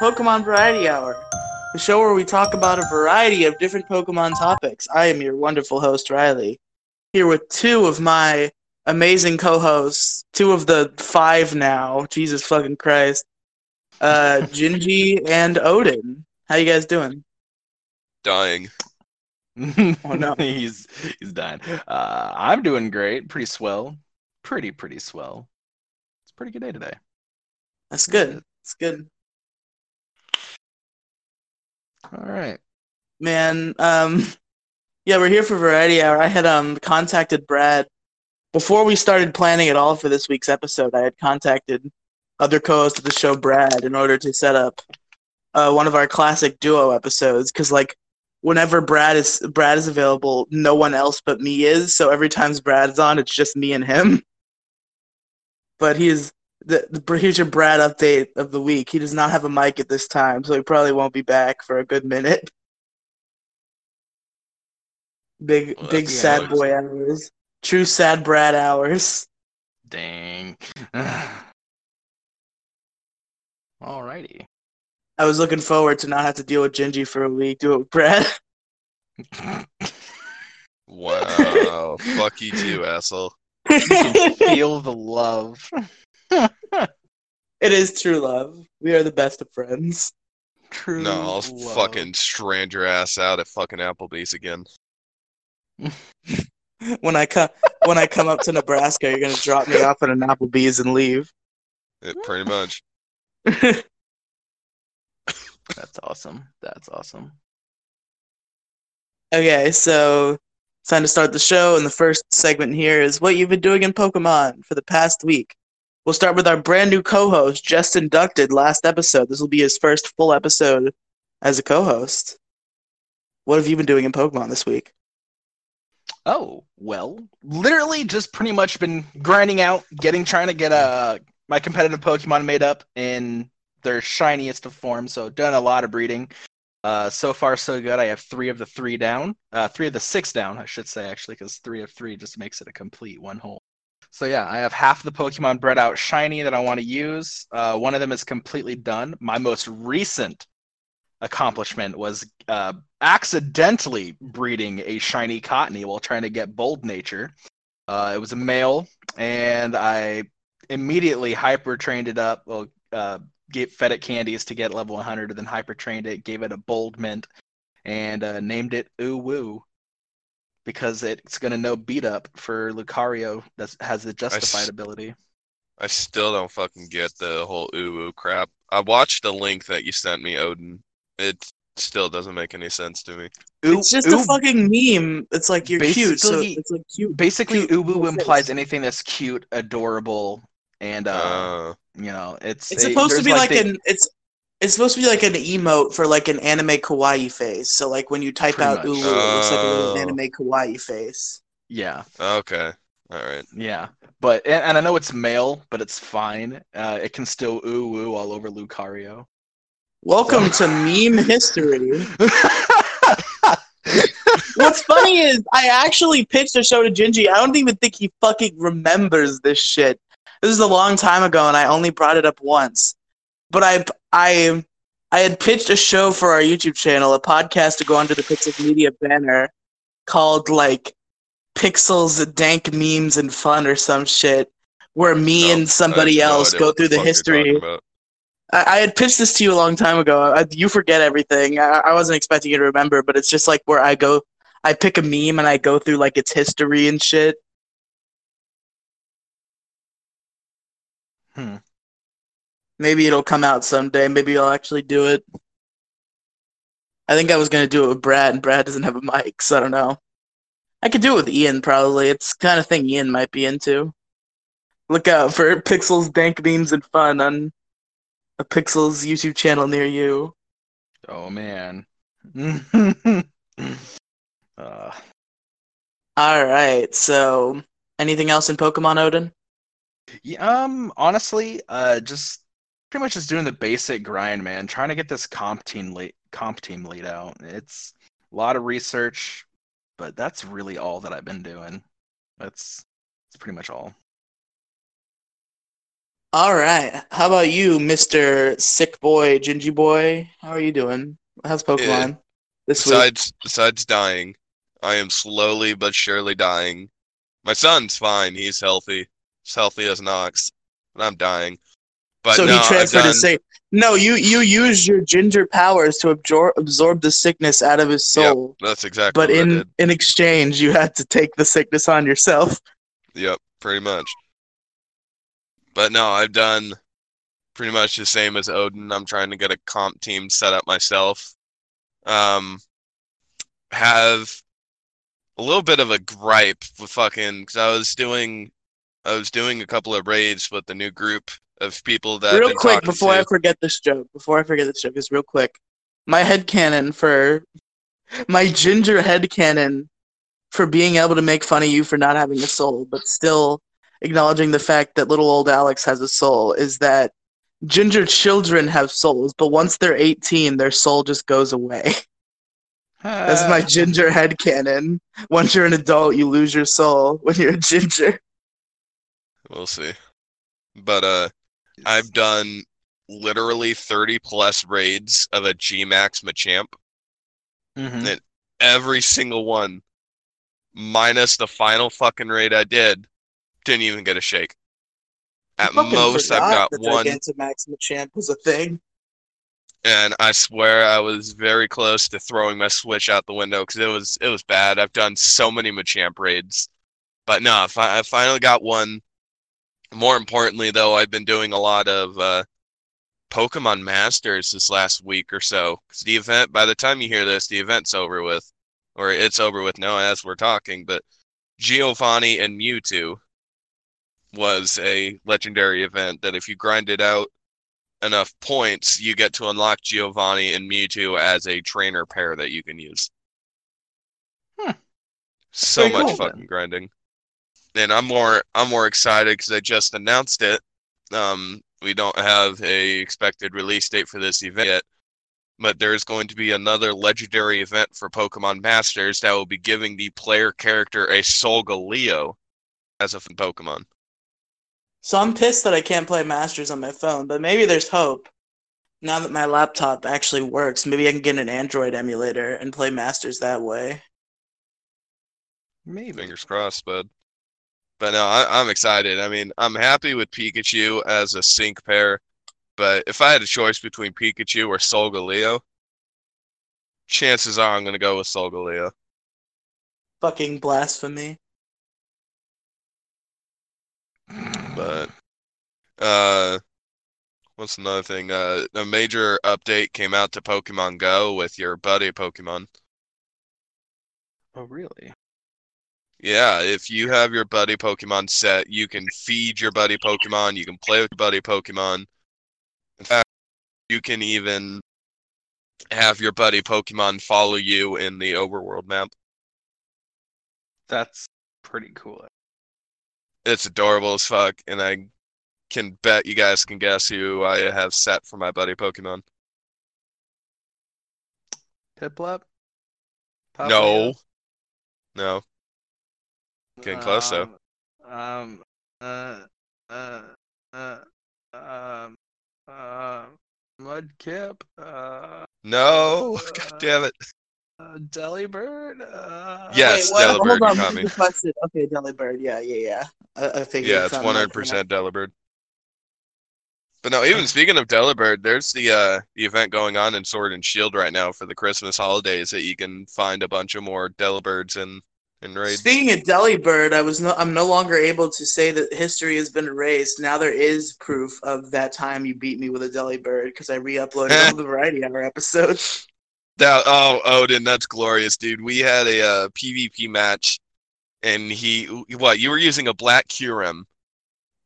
Welcome to Pokemon Variety Hour, the show where we talk about a variety of different Pokemon topics. I am your wonderful host, Riley, here with two of my amazing co-hosts, two of the five now. Jesus fucking Christ. Uh, Gingy and Odin. How you guys doing? Dying. Oh, no. he's he's dying. Uh, I'm doing great. Pretty swell. Pretty pretty swell. It's a pretty good day today. That's good. It's good. All right. Man, um yeah, we're here for Variety Hour. I had um contacted Brad before we started planning it all for this week's episode. I had contacted other co-host of the show, Brad, in order to set up uh, one of our classic duo episodes. Because like, whenever Brad is Brad is available, no one else but me is. So every time Brad's on, it's just me and him. But he's the, the here's your Brad update of the week. He does not have a mic at this time, so he probably won't be back for a good minute. Big Well, big sad sucks. boy hours. True sad Brad hours. Dang. Alrighty. I was looking forward to not have to deal with Gingy for a week. Do it with Brad. Wow. Fuck you too, asshole. it Feel the love. is true love. We are the best of friends. True. No, I'll love. fucking strand your ass out at fucking Applebee's again. When I come when I come up to Nebraska, you're gonna drop me off at an Applebee's and leave. It, pretty much. That's awesome. That's awesome. Okay, so it's time to start the show, and the first segment here is what you've been doing in Pokemon for the past week. We'll start with our brand new co-host, just inducted last episode. This will be his first full episode as a co-host. What have you been doing in Pokemon this week? Oh, well, literally just pretty much been grinding out, getting trying to get uh my competitive Pokemon made up in their shiniest of forms. So done a lot of breeding. Uh, so far so good. I have three of the three down, uh, three of the six down, I should say actually, because three of three just makes it a complete one whole. So yeah, I have half the Pokemon bred out shiny that I want to use. Uh, one of them is completely done. My most recent accomplishment was uh, accidentally breeding a shiny Cottonee while trying to get bold nature. Uh, it was a male, and I immediately hyper trained it up. Well, uh, gave, fed it candies to get level 100, and then hyper trained it, gave it a bold mint, and uh, named it Woo because it's gonna know beat up for Lucario that has the justified ability. I still don't fucking get the whole ooh ooh crap. I watched the link that you sent me, Odin. It still doesn't make any sense to me. Ooh, it's just ooh, a fucking meme. It's like you're cute, so Basically- it's like cute. basically cute Uwu implies face. anything that's cute, adorable, and uh, Uh, you know, it's It's it- supposed to be like, the- an it's it's supposed to be like an emote for like an anime kawaii face. So like when you type Pretty out much. ooh, it looks like a little Oh. anime kawaii face. yeah, okay. All right. yeah. But and, and I know it's male, but it's fine. Uh, it can still ooh woo all over Lucario. Welcome to meme history. What's funny is I actually pitched a show to Gingy. I don't even think he fucking remembers this shit. This is a long time ago, and I only brought it up once. But I, I, I had pitched a show for our YouTube channel, a podcast to go under the Pixels Media banner, called like Pixels, Dank Memes, and Fun or some shit, where me No, and somebody have no else go through the fuck you're history. I, I had pitched this to you a long time ago. I, you forget everything. I, I wasn't expecting you to remember, but it's just like where I go, I pick a meme and I go through like its history and shit. Hmm. Maybe it'll come out someday. Maybe I'll actually do it. I think I was gonna do it with Brad, and Brad doesn't have a mic, so I don't know. I could do it with Ian probably. It's the kind of thing Ian might be into. Look out for Pixels, dank memes, and fun on a Pixels YouTube channel near you. Oh man. uh, All right. So, anything else in Pokemon Odin? yeah, um, honestly, uh, just pretty much just doing the basic grind, man. Trying to get this comp team late, comp team laid out. It's a lot of research, but that's really all that I've been doing. That's that's pretty much all. All right. How about you, Mister Sick Boy, Gingy Boy? How are you doing? How's Pokemon this week? Besides, besides dying, I am slowly but surely dying. My son's fine; he's healthy, as healthy as Knox, but I'm dying. But so no, he transferred his say. No, you you use your ginger powers to absorb absorb the sickness out of his Yep. soul, That's exactly but in in exchange, you had to take the sickness on yourself. Yep, pretty much. But no, I've done pretty much the same as Odin. I'm trying to get a comp team set up myself. Um, have a little bit of a gripe with fucking because I was doing, I was doing a couple of raids with the new group of people that real quick before to. I forget this joke, before I forget this joke, is real quick. My head canon for my ginger head canon for being able to make fun of you for not having a soul, but still acknowledging the fact that little old Alex has a soul is that ginger children have souls, but once they're 18, their soul just goes away. That's my Uh, ginger head canon. Once you're an adult, you lose your soul when you're a ginger. We'll see. But uh, I've done literally 30 plus raids of a Gmax Machamp. mhm. it- every single one, minus the final fucking raid I did, didn't even get a shake. At most, I've got that one, Gigantamax Machamp was a thing. and I swear I was very close to throwing my Switch out the window because it was it was bad. I've done so many Machamp raids, but no, I, I finally got one. More importantly, though, I've been doing a lot of uh, Pokemon Masters this last week or so. 'Cause the event, by the time you hear this, the event's over with, or it's over with now as we're talking. But Giovanni and Mewtwo was a legendary event that if you grinded out enough points, you get to unlock Giovanni and Mewtwo as a trainer pair that you can use. Hmm. So Very much cool, then. fucking grinding. And I'm more I'm more excited because I just announced it. Um, we don't have a expected release date for this event yet, but there's going to be another legendary event for Pokemon Masters that will be giving the player character a Solgaleo as a Pokemon. So I'm pissed that I can't play Masters on my phone, but maybe there's hope. Now that my laptop actually works, maybe I can get an Android emulator and play Masters that way. Maybe. Fingers crossed, bud. But no, I, I'm excited. I mean, I'm happy with Pikachu as a sync pair, but if I had a choice between Pikachu or Solgaleo, chances are I'm going to go with Solgaleo. Fucking blasphemy. But, uh, what's another thing? Uh, a major update came out to Pokemon Go with your buddy Pokemon. Oh, really? Yeah, if you have your buddy Pokemon set, you can feed your buddy Pokemon, you can play with your buddy Pokemon. In fact, you can even have your buddy Pokemon follow you in the overworld map. That's pretty cool. It's adorable as fuck, and I can bet you guys can guess who I have set for my buddy Pokemon. Piplup? No. No. Getting close, though. Um, uh, uh, uh, um, uh, Mudkip, uh, No! God damn it. uh, Delibird, uh, Yes, Wait, what? Delibird, Hold on, you got me. was the question? Okay, Delibird. Yeah, yeah, yeah. I, I figured. Yeah, it's something one like hundred percent Delibird. But no, even speaking of Delibird, there's the uh the event going on in Sword and Shield right now for the Christmas holidays that you can find a bunch of more Delibirds in in that. raid. Speaking of Delibird, I was no, I'm no longer able to say that history has been erased. Now there is proof of that time you beat me with a Delibird because I re-uploaded all the Variety Hour episodes. That oh Odin, that's glorious, dude. We had a uh, PvP match, and he what you were using a black Kyurem,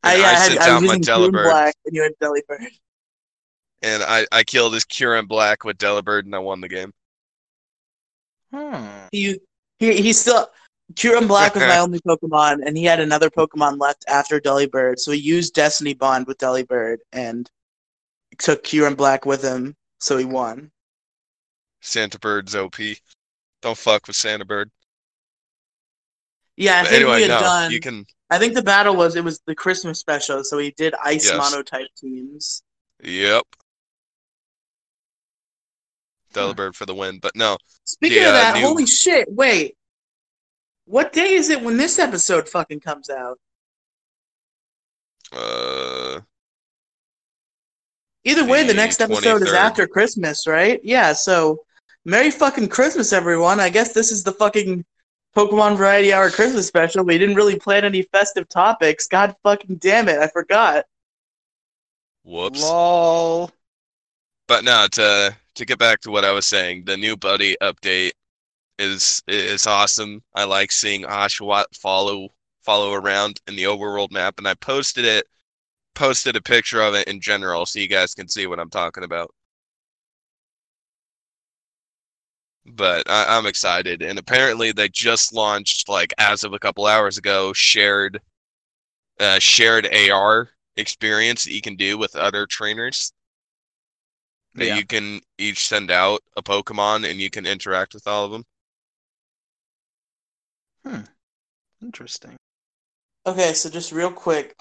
I, yeah, I, had, sent I out was my using Green Delibird, Black and you had Delibird. and I I killed his Kyurem black with Delibird, and I won the game. Hmm. He he he still Kyurem Black was my only Pokemon, and he had another Pokemon left after Delibird, so he used Destiny Bond with Delibird and took Kyurem Black with him, so he won. Santa Bird's OP. Don't fuck with Santa Bird. Yeah, I But think anyway, we had no, done. you can. I think the battle was it was the Christmas special, so he did ice Yes. monotype teams. Yep. Huh. Delibird for the win, but no. Speaking The, of uh, that, new- holy shit! Wait, what day is it when this episode fucking comes out? Uh, Either way, the, The next episode is after Christmas, right? Yeah. So, Merry fucking Christmas, everyone! I guess this is the fucking Pokemon Variety Hour Christmas special. We didn't really plan any festive topics. God fucking damn it, I forgot. whoops. Lol. But no, to to get back to what I was saying, the new buddy update is is awesome. I like seeing Oshawott follow follow around in the overworld map, and I posted it, posted a picture of it in general, so you guys can see what I'm talking about. But I, I'm excited, and apparently they just launched, like as of a couple hours ago, shared uh, shared AR experience that you can do with other trainers that Yeah. you can each send out a Pokemon and you can interact with all of them. Interesting. Okay, so just real quick,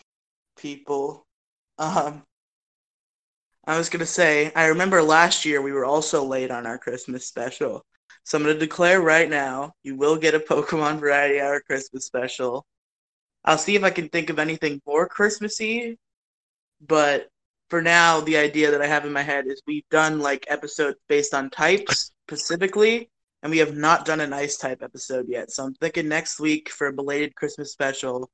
people. Um, I was gonna say, I remember last year we were also late on our Christmas special. So I'm gonna declare right now, you will get a Pokemon Variety Hour Christmas special. I'll see if I can think of anything more Christmassy, but for now, the idea that I have in my head is we've done like episodes based on types specifically, and we have not done an ice type episode yet. So I'm thinking next week for a belated Christmas special,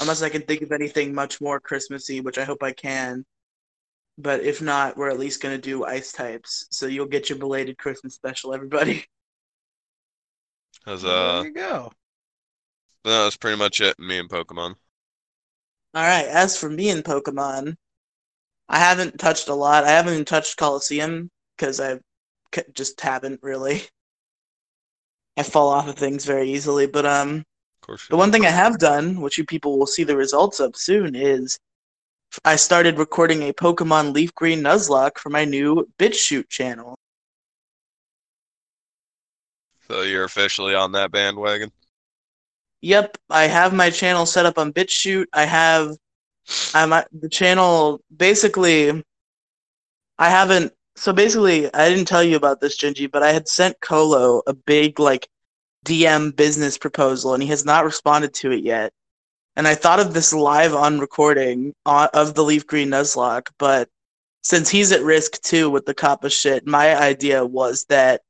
unless I can think of anything much more Christmassy, which I hope I can. But if not, we're at least gonna do ice types. So you'll get your belated Christmas special, everybody. Cause there uh, you go. that was pretty much it. Me and Pokemon. All right. As for me and Pokemon, I haven't touched a lot. I haven't even touched Colosseum because I just haven't really. I fall off of things very easily. But um, Of course. the one thing I have done, which you people will see the results of soon, is I started recording a Pokemon Leaf Green Nuzlocke for my new BitChute channel. So you're officially on that bandwagon. Yep, I have my channel set up on BitChute. I have I'm the channel basically I haven't so basically I didn't tell you about this Gingy, but I had sent Colo a big like DM business proposal and he has not responded to it yet. And I thought of this live on recording on, of the Leaf Green Nuzlocke, but since he's at risk too with the COPPA shit, my idea was that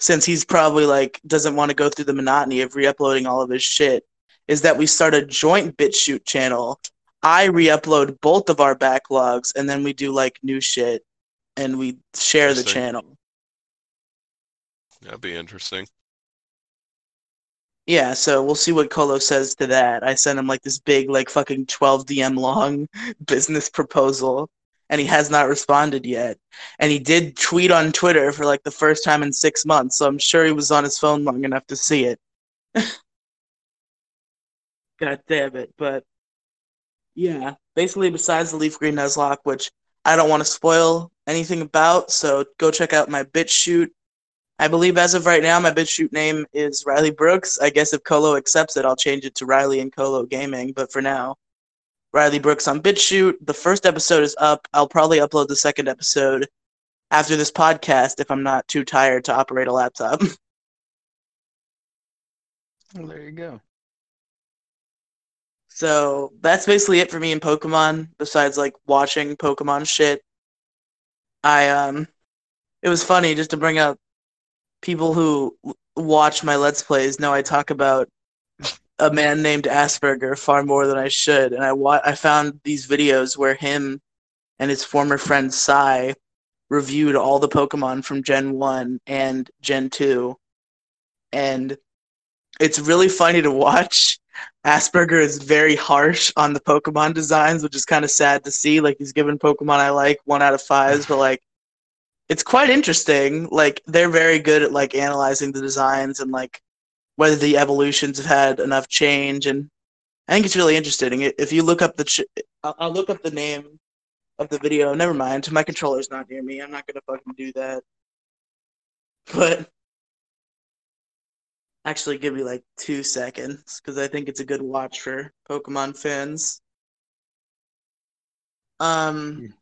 since he's probably like doesn't want to go through the monotony of re-uploading all of his shit, is that we start a joint BitChute channel. I re-upload both of our backlogs, and then we do like new shit, and we share the channel. That'd be interesting. Yeah, so we'll see what Colo says to that. I sent him like this big, like fucking 12 DM long business proposal, and he has not responded yet. And he did tweet on Twitter for like the first time in six months, so I'm sure he was on his phone long enough to see it. God damn it. But yeah, basically, besides the Leaf Green Nuzlocke, which I don't want to spoil anything about, so go check out my BitChute. I believe as of right now, my BitChute name is Riley Brooks. I guess if Colo accepts it, I'll change it to Riley and Colo Gaming. But for now, Riley Brooks on BitChute. The first episode is up. I'll probably upload the second episode after this podcast if I'm not too tired to operate a laptop. Well, there you go. So that's basically it for me in Pokemon. Besides like watching Pokemon shit, I um, it was funny just to bring up people who watch my Let's Plays know I talk about a man named Asperger far more than I should, and I wa- I found these videos where him and his former friend Sai reviewed all the Pokemon from Gen One and Gen Two, and it's really funny to watch. Asperger is very harsh on the Pokemon designs, which is kind of sad to see. Like he's given Pokemon I like one out of fives, but like it's quite interesting. Like they're very good at like analyzing the designs and like whether the evolutions have had enough change, and I think it's really interesting. If you look up the, ch- I'll, I'll look up the name of the video. Never mind, my controller's not near me. I'm not gonna fucking do that. But Actually, give me like two seconds because I think it's a good watch for Pokemon fans. Um,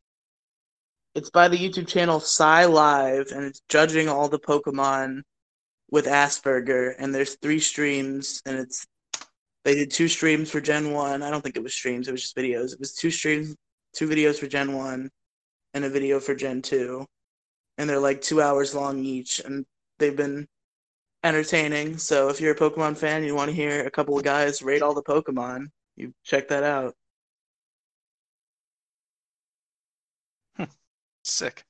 it's by the YouTube channel Psy Live, and it's judging all the Pokemon with Asperger. And there's three streams, and it's they did two streams for Gen One. I don't think it was streams; it was just videos. It was two streams, two videos for Gen One, and a video for Gen Two, and they're like two hours long each, and they've been entertaining. So if you're a Pokemon fan, you want to hear a couple of guys rate all the Pokemon, you check that out. Hmm. Sick.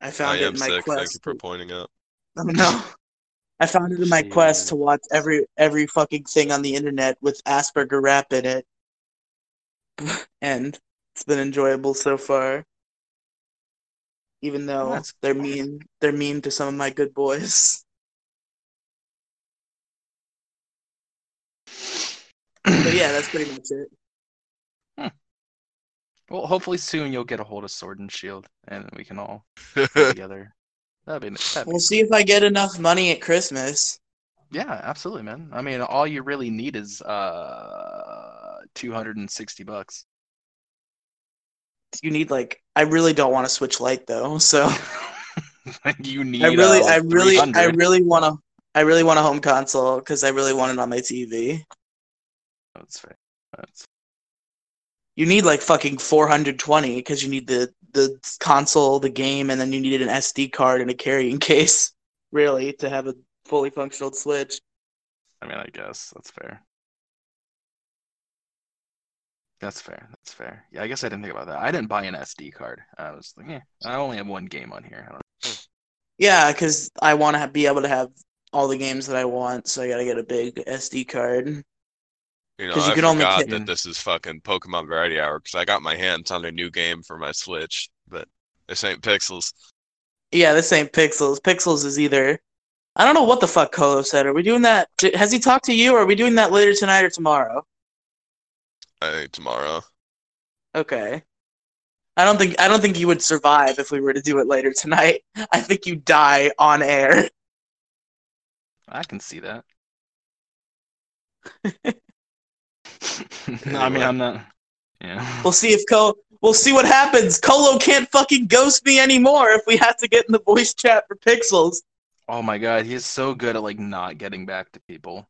I I found it in my sick. Thank you quest. for pointing out. Oh, no. I found it in my quest to watch every every fucking thing on the internet with Asperger rap in it. And it's been enjoyable so far. Even though That's- they're mean they're mean to some of my good boys. But yeah, that's pretty much it. Well, hopefully soon you'll get a hold of Sword and Shield, and we can all together. That'd be, that'd be We'll see if I get enough money at Christmas. Yeah, absolutely, man. I mean, all you really need is uh 260 bucks. You need like I really don't want to switch light though, so you need I really uh, I really I really want to I really want a home console because I really want it on my TV. That's fair. That's You need like fucking 420 because you need the the console, the game, and then you needed an SD card and a carrying case, really, to have a fully functional Switch. I mean, I guess that's fair. That's fair. That's fair. Yeah, I guess I didn't think about that. I didn't buy an SD card. I was like, yeah, I only have one game on here. I don't Yeah, because I want to be able to have all the games that I want, so I gotta get a big SD card. You know, you I forgot that this is fucking Pokemon Variety Hour because I got my hands on a new game for my Switch, but this ain't Pixels. Yeah, this ain't Pixels. Pixels is either. I don't know what the fuck Colo said. Are we doing that? Has he talked to you, or are we doing that later tonight or tomorrow? I think tomorrow. Okay. I don't think I don't think you would survive if we were to do it later tonight. I think you die on air. I can see that. no, I mean, I'm not. Yeah. We'll see if Co. We'll see what happens. Colo can't fucking ghost me anymore if we have to get in the voice chat for Pixels. Oh my god, he's so good at like not getting back to people.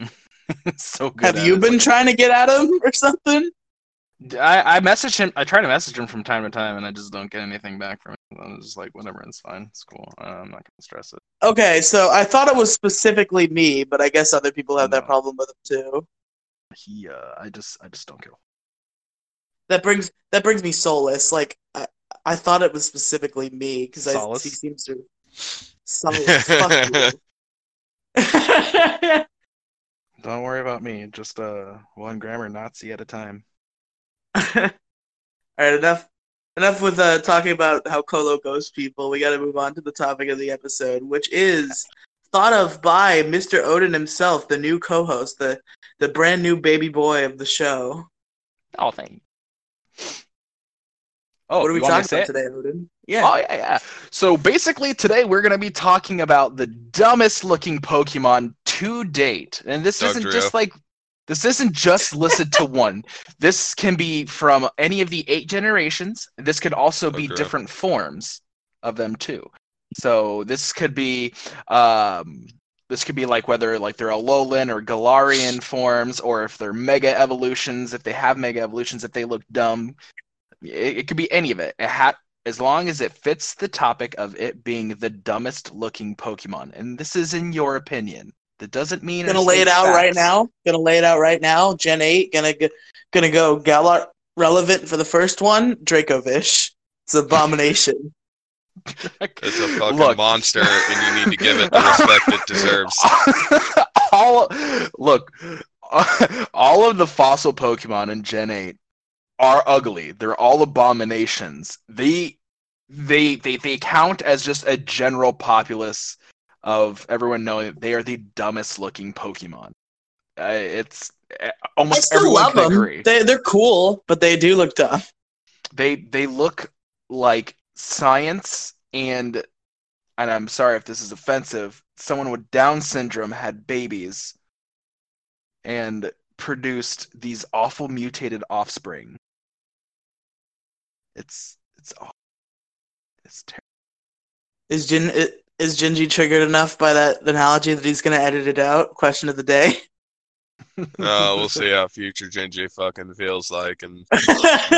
so good. Have you it. been trying to get at him or something? I I message him. I try to message him from time to time, and I just don't get anything back from him. I'm just like, whatever, it's fine, it's cool. I'm not gonna stress it. Okay, so I thought it was specifically me, but I guess other people have that problem with him too. He, uh, I just, I just don't care. That brings that brings me solace. Like I, I thought it was specifically me because I he seems to solace. fuck you. Don't worry about me. Just uh, one grammar Nazi at a time. All right, enough enough with uh, talking about how Colo ghosts people. We got to move on to the topic of the episode, which is thought of by Mr. Odin himself, the new co-host, the the brand new baby boy of the show. Oh, thank you. Oh, what are we you want me talking to about it? today, Odin? Yeah. Oh yeah, yeah. So basically, today we're gonna be talking about the dumbest looking Pokemon to date, and this Doug isn't just like this isn't just listed to one. This can be from any of the eight generations. This could also be different forms of them too. So this could be um, this could be like whether like they're Alolan or Galarian forms, or if they're Mega Evolutions. If they have Mega Evolutions, if they look dumb, it, it could be any of it. It ha- as long as it fits the topic of it being the dumbest looking Pokemon. And this is in your opinion. That doesn't mean it's gonna lay it state out right now. Gonna lay it out right now. Gen eight. Gonna go, gonna go Galar relevant for the first one. Dracovish. It's an abomination. It's a fucking Look. monster, and you need to give it the respect it deserves. all look, all of the fossil Pokemon in Gen 8 are ugly. They're all abominations. They they they they count as just a general populace of everyone knowing that they are the dumbest looking Pokemon. Uh, it's uh, I almost still everyone love them. agree. They they're cool, but they do look dumb. they they look like science and and I'm sorry if this is offensive, someone with Down syndrome had babies and produced these awful mutated offspring. It's it's awful. It's terrible. Is Jin i- is Gingy triggered enough by that analogy that he's gonna edit it out? Question of the day. Uh, we'll see how future Gingy fucking feels like in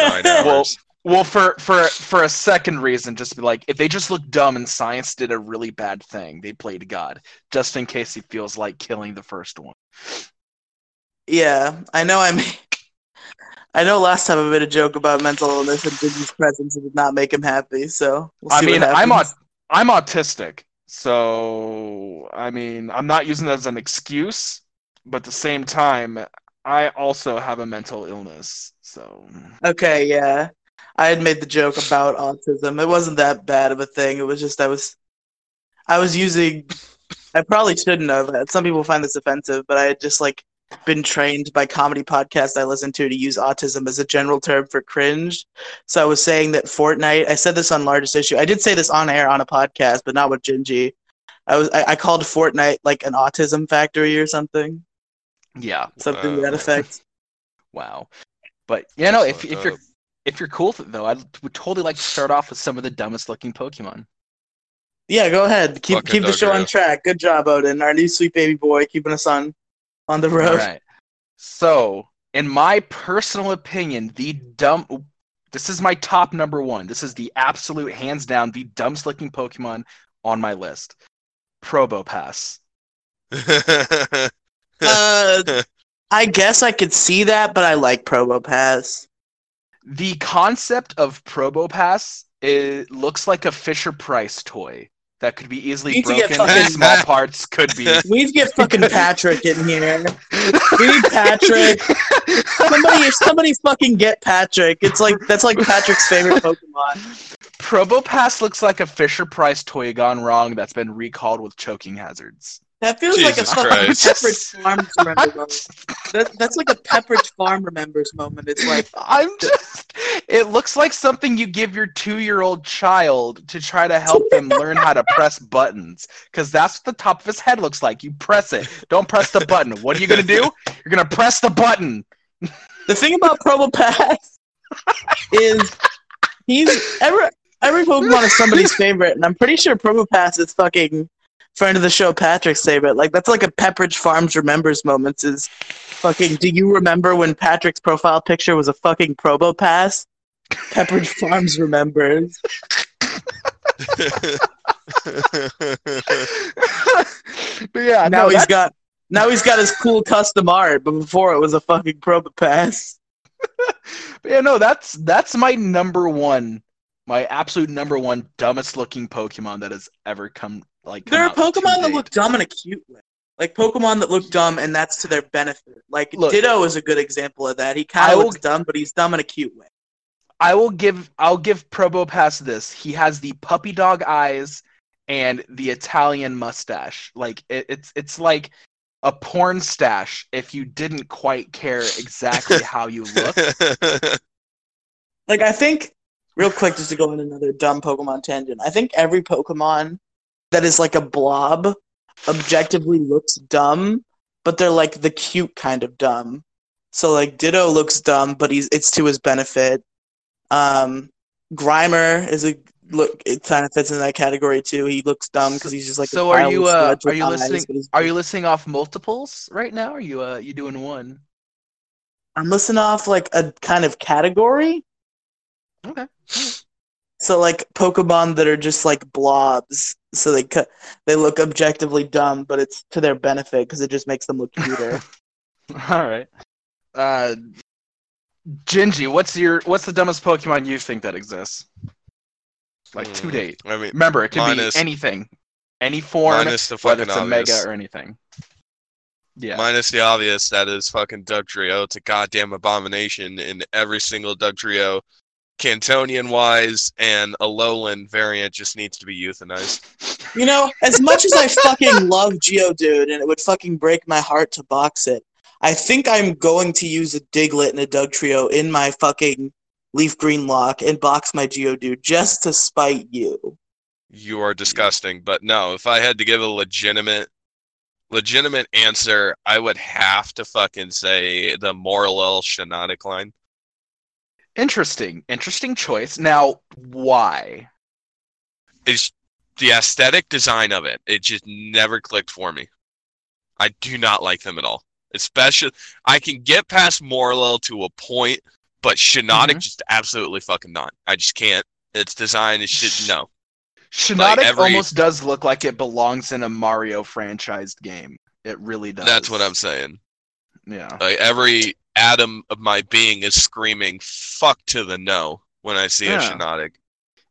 nine Well, hours. Well, for for for a second reason, just be like, if they just look dumb and science did a really bad thing, they played God, just in case he feels like killing the first one. yeah, I know. I mean, I know. Last time I made a joke about mental illness and Gingy's presence and did not make him happy. So we'll I mean, what I'm happens. aut- I'm autistic, so I mean, I'm not using that as an excuse, but at the same time, I also have a mental illness. So Okay, yeah. I had made the joke about autism. It wasn't that bad of a thing. It was just I was I was using I probably shouldn't have. Some people find this offensive, but I just like been trained by comedy podcasts I listen to to use autism as a general term for cringe. So I was saying that Fortnite, I said this on largest issue. I did say this on air on a podcast, but not with Gingy. I was I, I called Fortnite like an autism factory or something. yeah, Something to that Uh, effect. wow. But you know, if Fucked if you're if you're cool with it though, I would totally like to start off with some of the dumbest looking Pokemon. Yeah, go ahead. Keep Fucking keep the show on track. Good job, Odin. Our new sweet baby boy, keeping us on on the road. All right. So, in my personal opinion, the dumb. This is my top number one. This is the absolute hands down the dumbest looking Pokemon on my list. Probopass. Uh, I guess I could see that, but I like Probopass. The concept of Probopass it looks like a Fisher Price toy that could be easily You need to get broken. and fucking- small parts could be. We need to get fucking Patrick in here. We need Patrick. Somebody, somebody, fucking get Patrick. It's like that's like Patrick's favorite Pokemon. Probopass looks like a Fisher Price toy gone wrong that's been recalled with choking hazards. That feels like a Jesus fucking Christ. Pepperidge Farm remember moment. That, that's like a Pepperidge Farm remembers moment. It's like I'm just. It looks like something you give your two-year-old child to try to help them learn how to press buttons, because that's what the top of his head looks like. You press it. Don't press the button. What are you gonna do? You're gonna press the button. the thing about Probopass is he's every every Pokemon is somebody's favorite, and I'm pretty sure Probopass is fucking friend of the show Patrick Patrick's favorite. Like that's like a Pepperidge Farms remembers moments. Is fucking. Do you remember when Patrick's profile picture was a fucking Probopass? Pepperidge Farms remembers. but yeah, now no, he's got now he's got his cool custom art, but before it was a fucking Probopass. but yeah, no, that's that's my number one, my absolute number one dumbest looking Pokemon that has ever come. Like There are Pokemon that look dumb in a cute way. Like Pokemon that look dumb and that's to their benefit. Like Look- Ditto is a good example of that. He kind of looks dumb, but he's dumb in a cute way. I will give I'll give Probopass this. He has the puppy dog eyes and the Italian mustache. Like it, it's it's like a porn stash if you didn't quite care exactly how you look. Like I think, real quick, just to go on another dumb Pokemon tangent. I think every Pokemon that is like a blob objectively looks dumb, but they're like the cute kind of dumb. So like Ditto looks dumb, but he's it's to his benefit. Um, Grimer is a look. It kind of fits in that category too. He looks dumb because he's just like. a so are you uh are you listening are you listening off multiples right now? Are you uh you doing one? I'm listening off like a kind of category. Okay. So like Pokemon that are just like blobs, so they cut they look objectively dumb, but it's to their benefit because it just makes them look cuter. All right. Uh Gingy, what's your what's the dumbest Pokemon you think that exists? Like to Hmm, date. I mean, Remember, it can Minus- be anything. Any form, minus the whether fucking it's a obvious. mega or anything. Yeah. Minus the obvious, that is fucking Dugtrio. It's a goddamn abomination in every single Dugtrio. Kantonian wise and Alolan variant just needs to be euthanized. you know, as much as I fucking love Geodude and it would fucking break my heart to box it, I think I'm going to use a Diglett and a Dugtrio in my fucking Leaf Green lock and box my Geodude just to spite you. You are disgusting. But no, if I had to give a legitimate legitimate answer, I would have to fucking say the Morelull Shiinotic line. Interesting. Interesting choice. Now, why? It's the aesthetic design of it. It just never clicked for me. I do not like them at all. Especially, I can get past Morelull to a point, but Shiinotic Mhm. just absolutely fucking not. I just can't. Its design is shit. No. Shiinotic every- almost does look like it belongs in a Mario franchised game. It really does. That's what I'm saying. Yeah. Like every atom of my being is screaming "fuck" to the no when I see Yeah. a Shiinotic.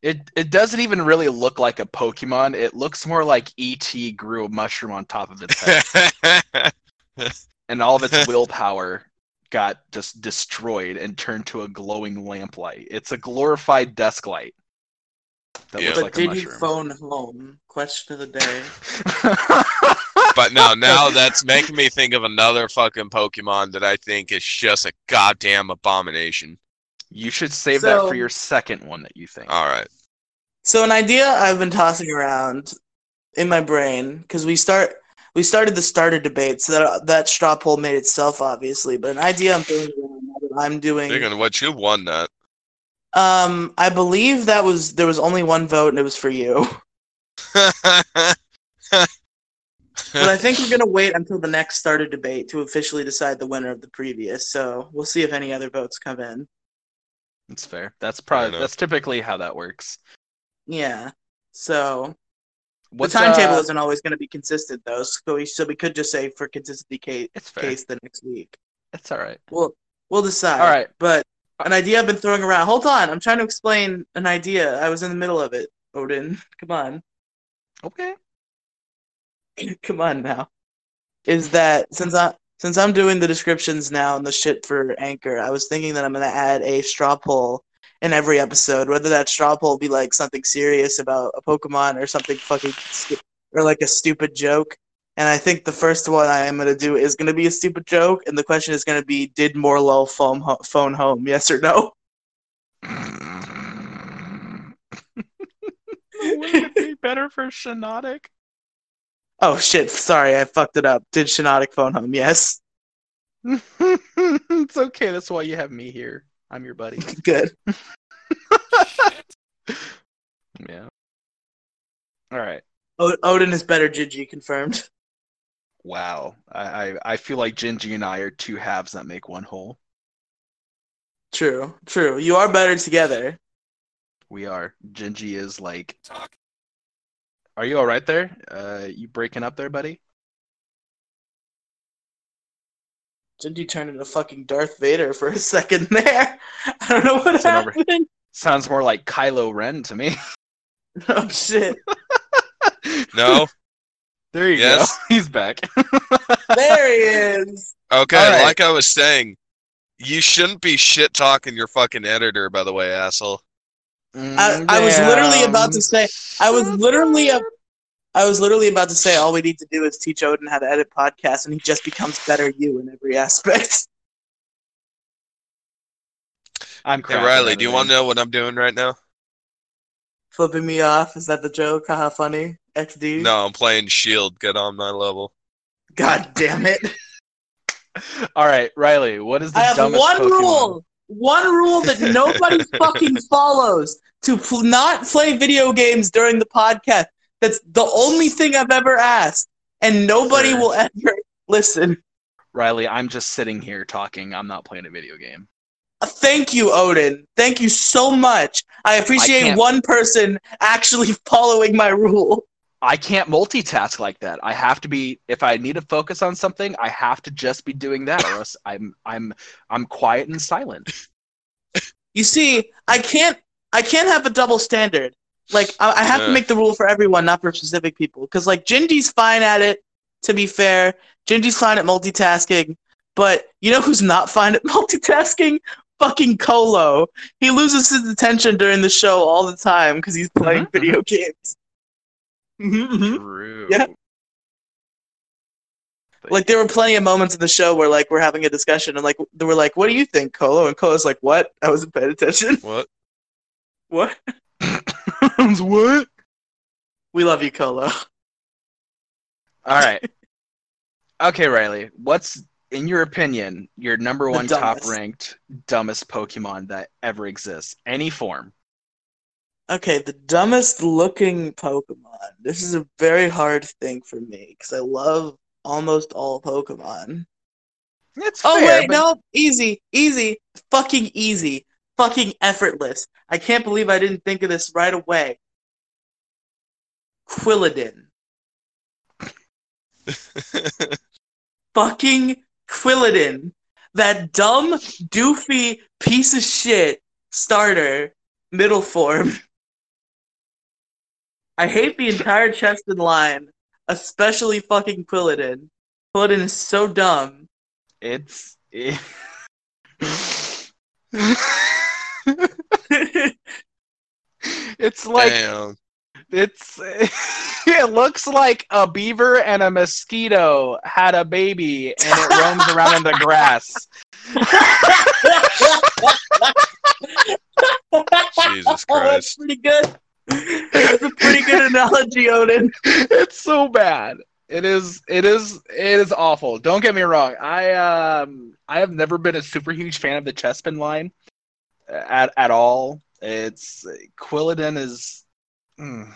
It it doesn't even really look like a Pokemon. It looks more like ET grew a mushroom on top of its head, and all of its willpower got just destroyed and turned to a glowing lamplight. It's a glorified desk light. That Yeah. looks But like did a you mushroom. phone home? Question of the day. but no, now that's making me think of another fucking Pokemon that I think is just a goddamn abomination. you should save that for your second one that you think. All right. So an idea I've been tossing around in my brain because we start we started the starter debate, so that that straw poll made itself obviously. But an idea I'm throwing around now that I'm doing. Speaking of what, you won that. Um, I believe that was there was only one vote and it was for you. But I think we're gonna wait until the next starter debate to officially decide the winner of the previous. So we'll see if any other votes come in. That's fair. That's probably that's typically how that works. Yeah. So What's, the timetable uh, isn't always going to be consistent though, so we so we could just say for consistency case, It's fair. case the next week. That's all right. We'll we'll decide. All right. But an idea I've been throwing around. Hold on, I'm trying to explain an idea. I was in the middle of it. Odin, come on, Okay. come on now. Is that since I since I'm doing the descriptions now and the shit for Anchor, I was thinking that I'm gonna add a straw poll in every episode. Whether that straw poll be like something serious about a Pokemon or something fucking or like a stupid joke. And I think the first one I am gonna do is gonna be a stupid joke, and the question is gonna be: Did Morelull phone ho- phone home? Yes or no? Wouldn't it be better for Shiinotic? Oh shit! Sorry, I fucked it up. Did Shiinotic phone home? Yes. it's okay. That's why you have me here. I'm your buddy. Good. Yeah. All right. O- Odin is better. Gigi confirmed. Wow. I, I I feel like Gingy and I are two halves that make one whole. True. True. You are better together. We are. Gingy is like. Are you all right there? Uh, you breaking up there, buddy? Didn't you turn into fucking Darth Vader for a second there. I don't know what It's an over- happened. Sounds more like Kylo Ren to me. Oh shit! No? There you Yes. go. He's back. There he is. Okay, All right. like I was saying, you shouldn't be shit talking your fucking editor, by the way, asshole. I- I was literally about to say- I was literally a- I was literally about to say all we need to do is teach Odin how to edit podcasts, and he just becomes better you in every aspect. I'm Hey, crap at Riley, do you want to know what I'm doing right now? Flipping me off is that the joke? Haha, funny. XD. No, I'm playing Shield. Get on my level. God damn it! All right, Riley. What is the I have dumbest one Pokemon? rule. One rule that nobody fucking follows to pl- not play video games during the podcast. That's the only thing I've ever asked, and nobody will ever listen. Riley, I'm just sitting here talking. I'm not playing a video game. Uh, Thank you, Odin. Thank you so much. I appreciate can't- one person actually following my rule. I can't multitask like that. I have to be if I need to focus on something, I have to just be doing that or else I'm I'm I'm quiet and silent. You see, I can't I can't have a double standard. Like I, I have to make the rule for everyone, not for specific people. Because like Gingy's fine at it. To be fair, Gingy's fine at multitasking. But you know who's not fine at multitasking? Fucking Colo. He loses his attention during the show all the time because he's playing Mhm, video games. Mhm, mhm. True. Yeah. Like there were plenty of moments in the show where like we're having a discussion and like they were like, "What do you think, Colo?" And Colo's like, "What? I wasn't paying attention. What? what?" what? We love you, Colo. All right. Okay, Riley. What's in your opinion your number one top ranked dumbest Pokemon that ever exists? Any form. Okay, the dumbest looking Pokemon. This is a very hard thing for me because I love almost all Pokemon. It's Oh fair, wait, but- no, easy, easy, fucking easy, fucking effortless. I can't believe I didn't think of this right away. Quilladin. Fucking Quilladin. That dumb, doofy piece of shit starter, middle form. I hate the entire Chespin line, especially fucking Quilladin. Quilladin is so dumb. It's it... it's like Damn. it's it looks like a beaver and a mosquito had a baby and it roams around in the grass. Jesus Oh, that's Christ. pretty good. That's a pretty good analogy, Odin. it's so bad. It is it is it is awful. Don't get me wrong. I um I have never been a super huge fan of the Chespin line at at all. It's Quilladin is mm,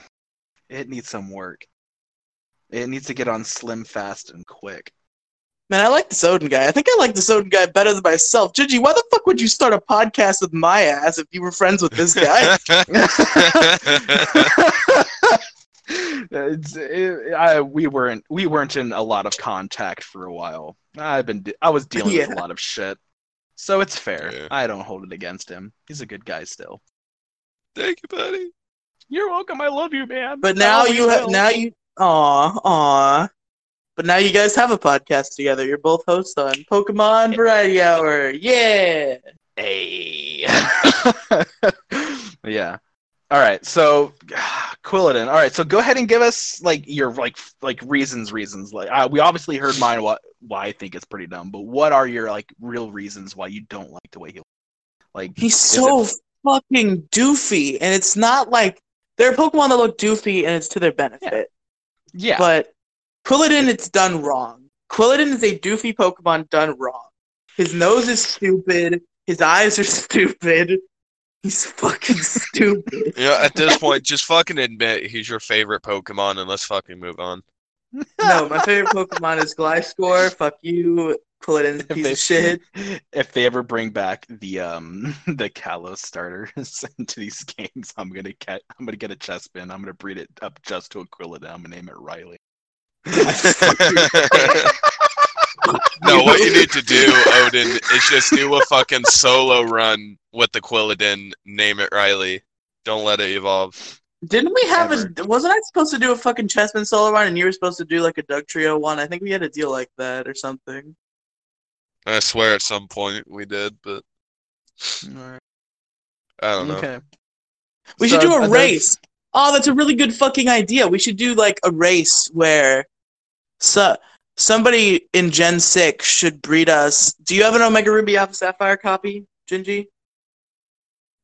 it needs some work. It needs to get on slim fast and quick. Man, I like this Odin guy. I think I like this Odin guy better than myself. Gigi, why the fuck would you start a podcast with my ass if you were friends with this guy? it's, it, I, we weren't we weren't in a lot of contact for a while. I've been de- I was dealing with a lot of shit, so it's fair. Yeah. I don't hold it against him. He's a good guy still. Thank you, buddy. You're welcome. I love you, man. But I now always you have now you aw aw. But now you guys have a podcast together. You're both hosts on Pokemon Variety Hour. Yeah. Hey. yeah. All right. So Quilladin. All right. So go ahead and give us like your like like reasons reasons like uh, we obviously heard mine what why I think it's pretty dumb, but what are your like real reasons why you don't like the way he like He's so it- fucking doofy, and it's not like there are Pokemon that look doofy and it's to their benefit. yeah. But Quilladin, it's done wrong. Quilladin is a doofy Pokemon done wrong. His nose is stupid. His eyes are stupid. He's fucking stupid. You know, at this point, just fucking admit he's your favorite Pokemon and let's fucking move on. No, my favorite Pokemon is Gliscor. Fuck you, Quilladin's a If piece they- of shit. If they ever bring back the um the Kalos starters into these games, I'm gonna get I'm gonna get a Chespin. I'm gonna breed it up just to a Quilladin. I'm gonna name it Riley. No, what you need to do, Odin, is just do a fucking solo run with the Quilladin, name it Riley. Don't let it evolve. Didn't we have Ever. a? Wasn't I supposed to do a fucking Chessman solo run, and you were supposed to do like a Dugtrio one? I think we had a deal like that or something. I swear at some point we did, but I don't know. Okay. We So, should do a there's- race. Oh, that's a really good fucking idea. We should do like a race where so, somebody in Gen 6 should breed us. Do you have an Omega Ruby Alpha Sapphire copy, Gingy?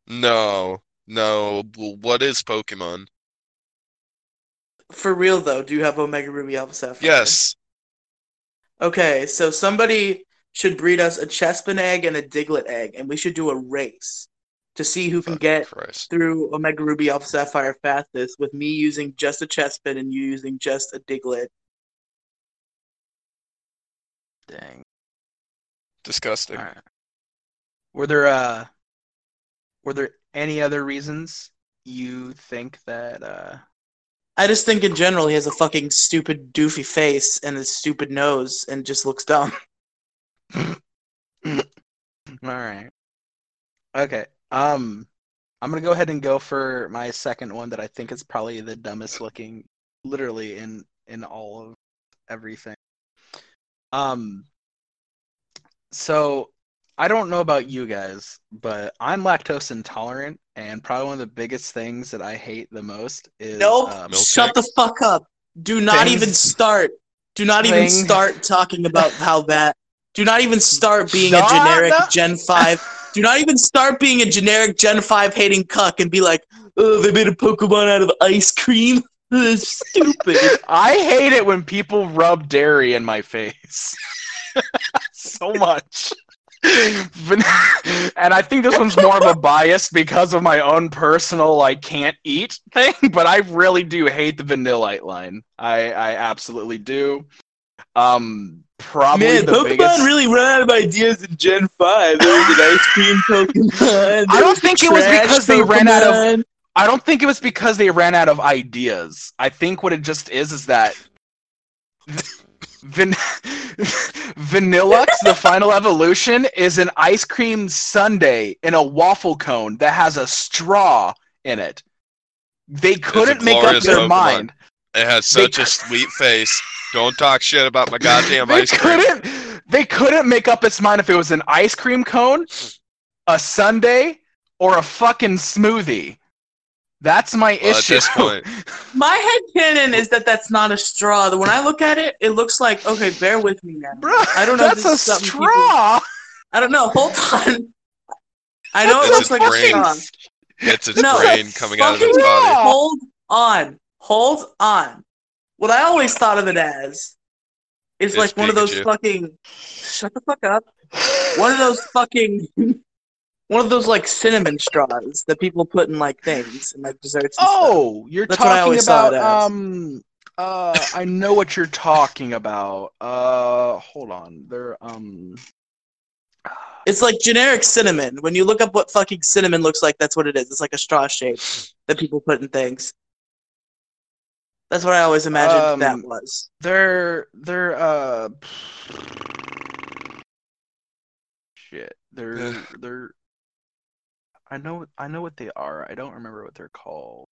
No, no. What is Pokemon? For real though, do you have Omega Ruby Alpha Sapphire? Yes. Okay, so somebody should breed us a Chespin egg and a Diglett egg, and we should do a race to see who can Fucking get Christ. through Omega Ruby Alpha Sapphire fastest with me using just a chest Chespin and you using just a Diglett. Dang. Disgusting. All right. Were there uh were there any other reasons you think that uh I just think in general he has a fucking stupid doofy face and a stupid nose and just looks dumb. all right. Okay. Um I'm gonna go ahead and go for my second one that I think is probably the dumbest looking literally in in all of everything. Um so I don't know about you guys, but I'm lactose intolerant and probably one of the biggest things that I hate the most is Nope. um, Shut the fuck up. Do not Things- even start. Do not even Thing- start talking about how that. Do not even start being a generic no. Gen 5. Do not even start being a generic Gen 5 hating cuck and be like, oh, they made a Pokemon out of ice cream. Stupid. I hate it when people rub dairy in my face. so much. And I think this one's more of a bias because of my own personal like can't eat thing, but I really do hate the vanillite line. I I absolutely do. Um probably Man, the Pokemon biggest really ran out of ideas in Gen 5. There was an ice cream Pokemon. I don't think it was trash because they ran out of I don't think it was because they ran out of ideas. I think what it just is is that Van- Vanilluxe, the final evolution, is an ice cream sundae in a waffle cone that has a straw in it. They couldn't make up their Pokemon. mind. It has They such a sweet face. Don't talk shit about my goddamn ice cream. couldn't. They couldn't make up its mind if it was an ice cream cone, a sundae, or a fucking smoothie. That's my Well, at issue. this point, My head canon is that that's not a straw. When I look at it, it looks like okay. Bear with me now. Bro, I don't know if That's this a is something straw. people- I don't know. Hold on. I know it It's looks a like a brain. straw. it's its No, brain coming out of its fucking body. Hold on. Hold on. What I always thought of it as is It's like one of those fucking. Shut the fuck up. One of those fucking. One of those like cinnamon straws that people put in like things and like desserts. And stuff. Oh, you're That's talking about um uh I know what you're talking about. Uh hold on. They're um It's like generic cinnamon. When you look up what fucking cinnamon looks like, that's what it is. It's like a straw shape that people put in things. That's what I always imagined Um, that was. they're they're uh shit. They're they're I know I know what they are. I don't remember what they're called.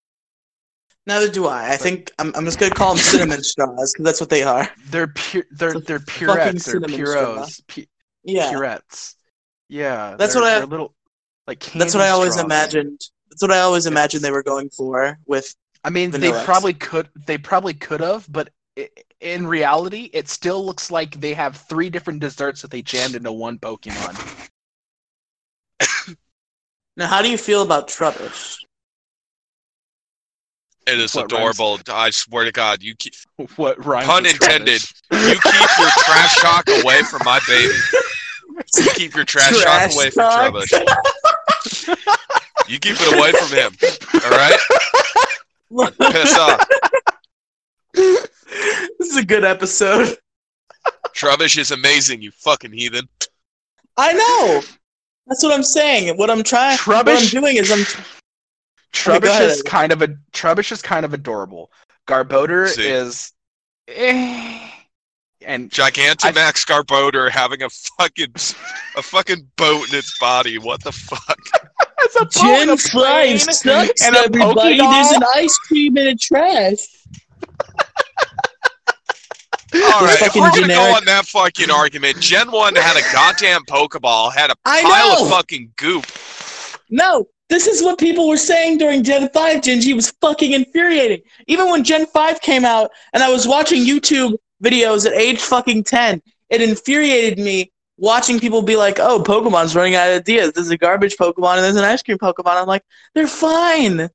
Neither do I. I think I'm, I'm just gonna call them cinnamon straws because that's what they are. They're pure they're they're fucking purettes. They're cinnamon puros. Pu- Yeah, Purettes. Yeah. That's what I- they're little like that's what I always straws. imagined. That's what I always imagined Yes. they were going for with. I mean, Vanilla. they probably could. They probably could have, but i- in reality, it still looks like they have three different desserts that they jammed into one Pokemon. Now, how do you feel about Trubbish? It is What, adorable. I swear to God, you keep what rhymes pun intended. You keep your trash talk away from my baby. You keep your trash, Trash talk away from talk? Trubbish. You keep it away from him. All right? Piss off. this is a good episode. Trubbish is amazing. You fucking heathen. I know. That's what I'm saying. What I'm trying. What I'm doing is I'm. Trubbish go is kind of a Trubbish is kind of adorable. Garbodor See. is, eh, and Gigantamax Garbodor having a fucking a fucking boat in its body. What the fuck? it's a boat and a plane and a Pokédoll. ice cream in a trash. All right, if we're gonna generic- go on that fucking argument, Gen One had a goddamn Pokeball, had a I pile know. of fucking goop. No, this is what people were saying during Gen 5, Gingy. It was fucking infuriating. Even when Gen 5 came out and I was watching YouTube videos at age fucking 10, it infuriated me watching people be like, oh, Pokemon's running out of ideas. There's a garbage Pokemon and there's an ice cream Pokemon. I'm like, they're fine.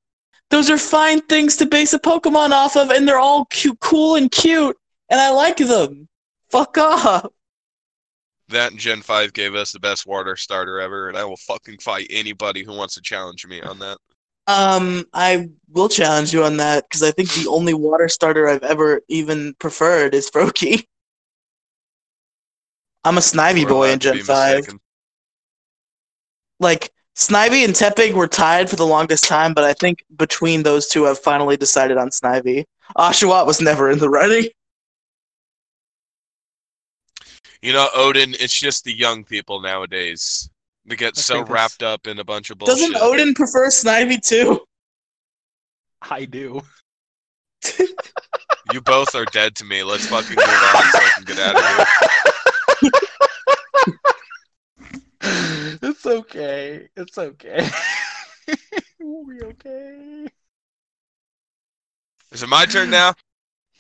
Those are fine things to base a Pokemon off of, and they're all cute, cool and cute, and I like them. Fuck off. That Gen Five gave us the best water starter ever, and I will fucking fight anybody who wants to challenge me on that. Um, I will challenge you on that because I think the only water starter I've ever even preferred is Froakie. I'm a Snivy We're boy in Gen 5. mistaken. Like, Snivy and Tepig were tied for the longest time, but I think between those two, I've finally decided on Snivy. Oshawott was never in the running. You know, Odin, it's just the young people nowadays. We get I so think wrapped up in a bunch of bullshit. Doesn't Odin prefer Snivy too? I do. You both are dead to me. Let's fucking move on so I can get out of here. it's okay. It's okay. we'll be okay. Is it my turn now?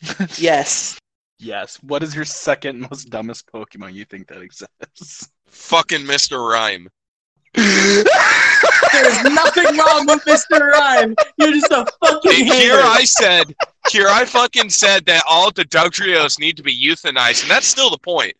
Yes. Yes. What is your second most dumbest Pokemon you think that exists? Fucking Mr. Rime. There's nothing wrong with Mr. Rime. You're just a fucking And here. I said, here I fucking said that all the Dugtrios need to be euthanized, and that's still the point.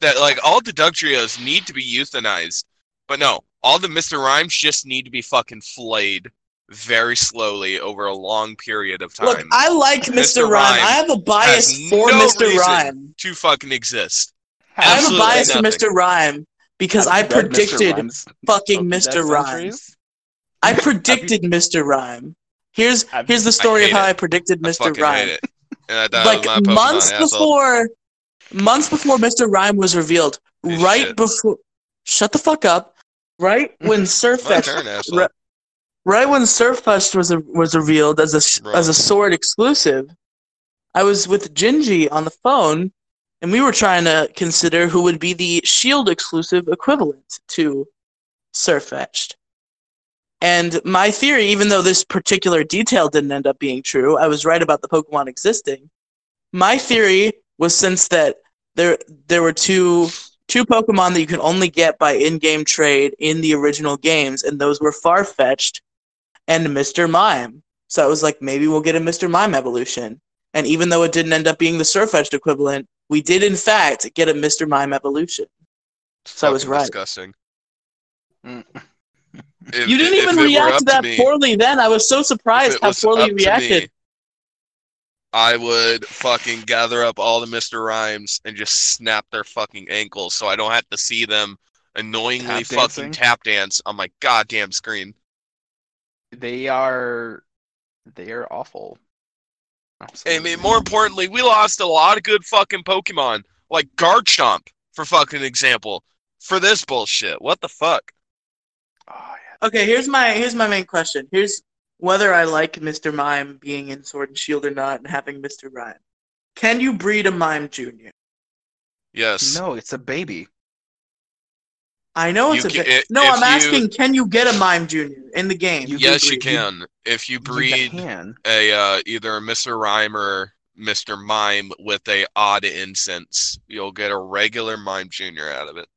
That like all the Dugtrios need to be euthanized, but no, all the Mr. Rimes just need to be fucking flayed very slowly over a long period of time Look, I like Mr. Mr. Rime. Rime I have a bias has for no Mr. reason Rime. to fucking exist. I have a bias nothing. for Mr. Rime because I Mr. predicted fucking Mr. Rime. I predicted Mr. Rime. Here's here's the story of how it. I predicted Mr. fucking Rime. hate it. And I thought Like my Pokemon months asshole. before, months before Mr. Rime was revealed, of right shit. before. Shut the fuck up. Right when turn, asshole. Right- when Sirfetch'd was was revealed as a Bro. as a sword exclusive, I was with Gingy on the phone, and we were trying to consider who would be the Shield exclusive equivalent to Sirfetch'd. And my theory, even though this particular detail didn't end up being true, I was right about the Pokemon existing. My theory was since that there there were two two Pokemon that you could only get by in-game trade in the original games, and those were Farfetch'd and Mr. Mime. So I was like, maybe we'll get a Mr. Mime evolution. And even though it didn't end up being the Sirfetch'd equivalent, we did in fact get a Mr. Mime evolution. So I was right. Disgusting. Mm. If- you didn't if even it react to that me- poorly then. I was so surprised how poorly you reacted. me, I would fucking gather up all the Mr. Rimes and just snap their fucking ankles so I don't have to see them annoyingly Tap fucking dancing? tap dance on my goddamn screen. They are they are awful. I mean, more importantly, we lost a lot of good fucking Pokemon, like Garchomp, for fucking example, for this bullshit. What the fuck? Oh, yeah. Okay, here's my here's my main question. Here's whether I like Mr. Mime being in Sword and Shield or not and having Mr. Rime. Can you breed a Mime Junior? Yes. No, it's a baby. I know it's You a ca- bit. i- No, if I'm you- asking, can you get a Mime Junior in the game? You yes, you can. If you You breed can. a uh, either a Mr. Rime or Mr. Mime with a odd incense, you'll get a regular Mime Junior out of it.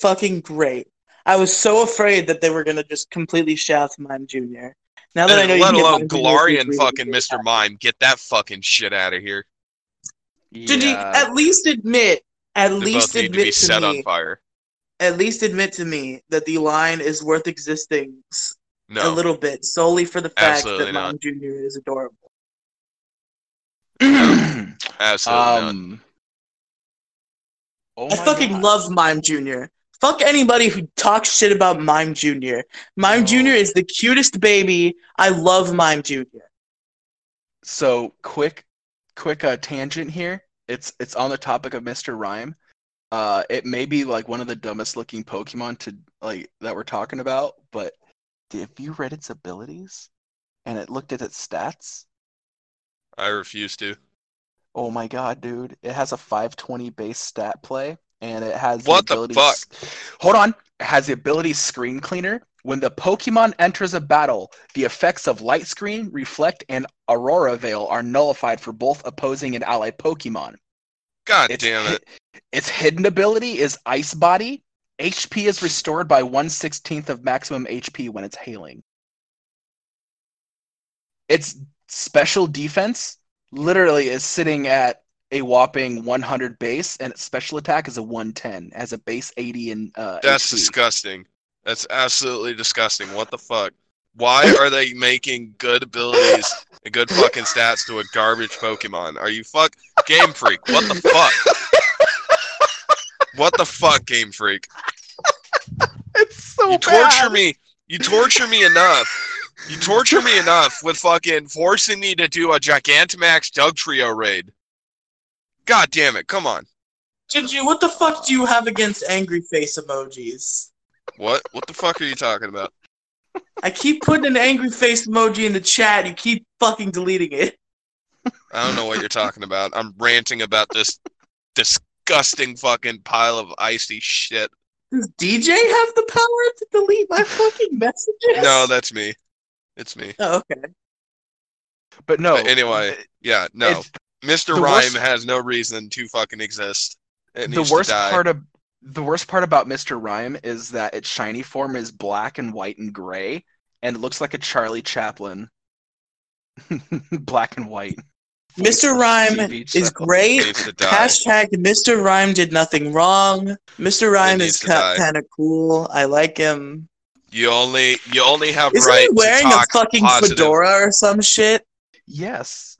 Fucking great. I was so afraid that they were gonna just completely shaft Mime Junior. Now that I know And you let can alone Mime Junior if you Galarian breed fucking it. Mr. Mime, get that fucking shit out of here. Did you Yeah. at least admit? At They least both need to admit be to, set me. on fire. At least admit to me that the line is worth existing s- a No, little bit solely for the fact Absolutely that not. Mime Junior is adorable. absolutely um. Oh I fucking God. love Mime Junior. Fuck anybody who talks shit about Mime Junior. Mime No. Junior is the cutest baby. I love Mime Junior. So quick, quick uh, tangent here. It's it's on the topic of Mr. Rime. Uh, it may be like one of the dumbest looking Pokemon to like that we're talking about, but if you read its abilities and it looked at its stats, I refuse to. oh my god, dude! It has a 520 base stat play, and it has What the ability fuck? Hold on, it has the ability Screen Cleaner. When the Pokemon enters a battle, the effects of Light Screen, Reflect, and Aurora Veil are nullified for both opposing and allied Pokemon. God Its damn it. its hidden ability is Ice Body. HP is restored by 1 16th of maximum HP when it's hailing. Its special defense literally is sitting at a whopping 100 base, and its special attack is a 110, as a base 80 in uh, That's HP. disgusting. That's absolutely disgusting. What the fuck? Why are they making good abilities and good fucking stats to a garbage Pokemon? Are you fuck Game Freak? What the fuck? What the fuck, Game Freak? It's so You torture me. You torture me enough. You torture me enough with fucking forcing me to do a Gigantamax Dugtrio raid. God damn it! Come on. Gingy, what the fuck do you have against angry face emojis? What? What the fuck are you talking about? I keep putting an angry face emoji in the chat. You keep fucking deleting it. I don't know what you're talking about. I'm ranting about this disgusting fucking pile of icy shit. Does DJ have the power to delete my fucking messages? No, that's me. It's me. Oh, okay. But no. But anyway, Yeah, no. Mr. the Rime worst- has no reason to fucking exist. It the needs worst to die. part of The worst part about Mr. Rime is that its shiny form is black and white and gray, and it looks like a Charlie Chaplin. black and white. Mr. Rime is great. Needs to die. Hashtag Mr. Rime did nothing wrong. Mr. Rime is to die. kind of cool. I like him. You only you only have Isn't right he wearing to a fucking positive. fedora or some shit? Yes.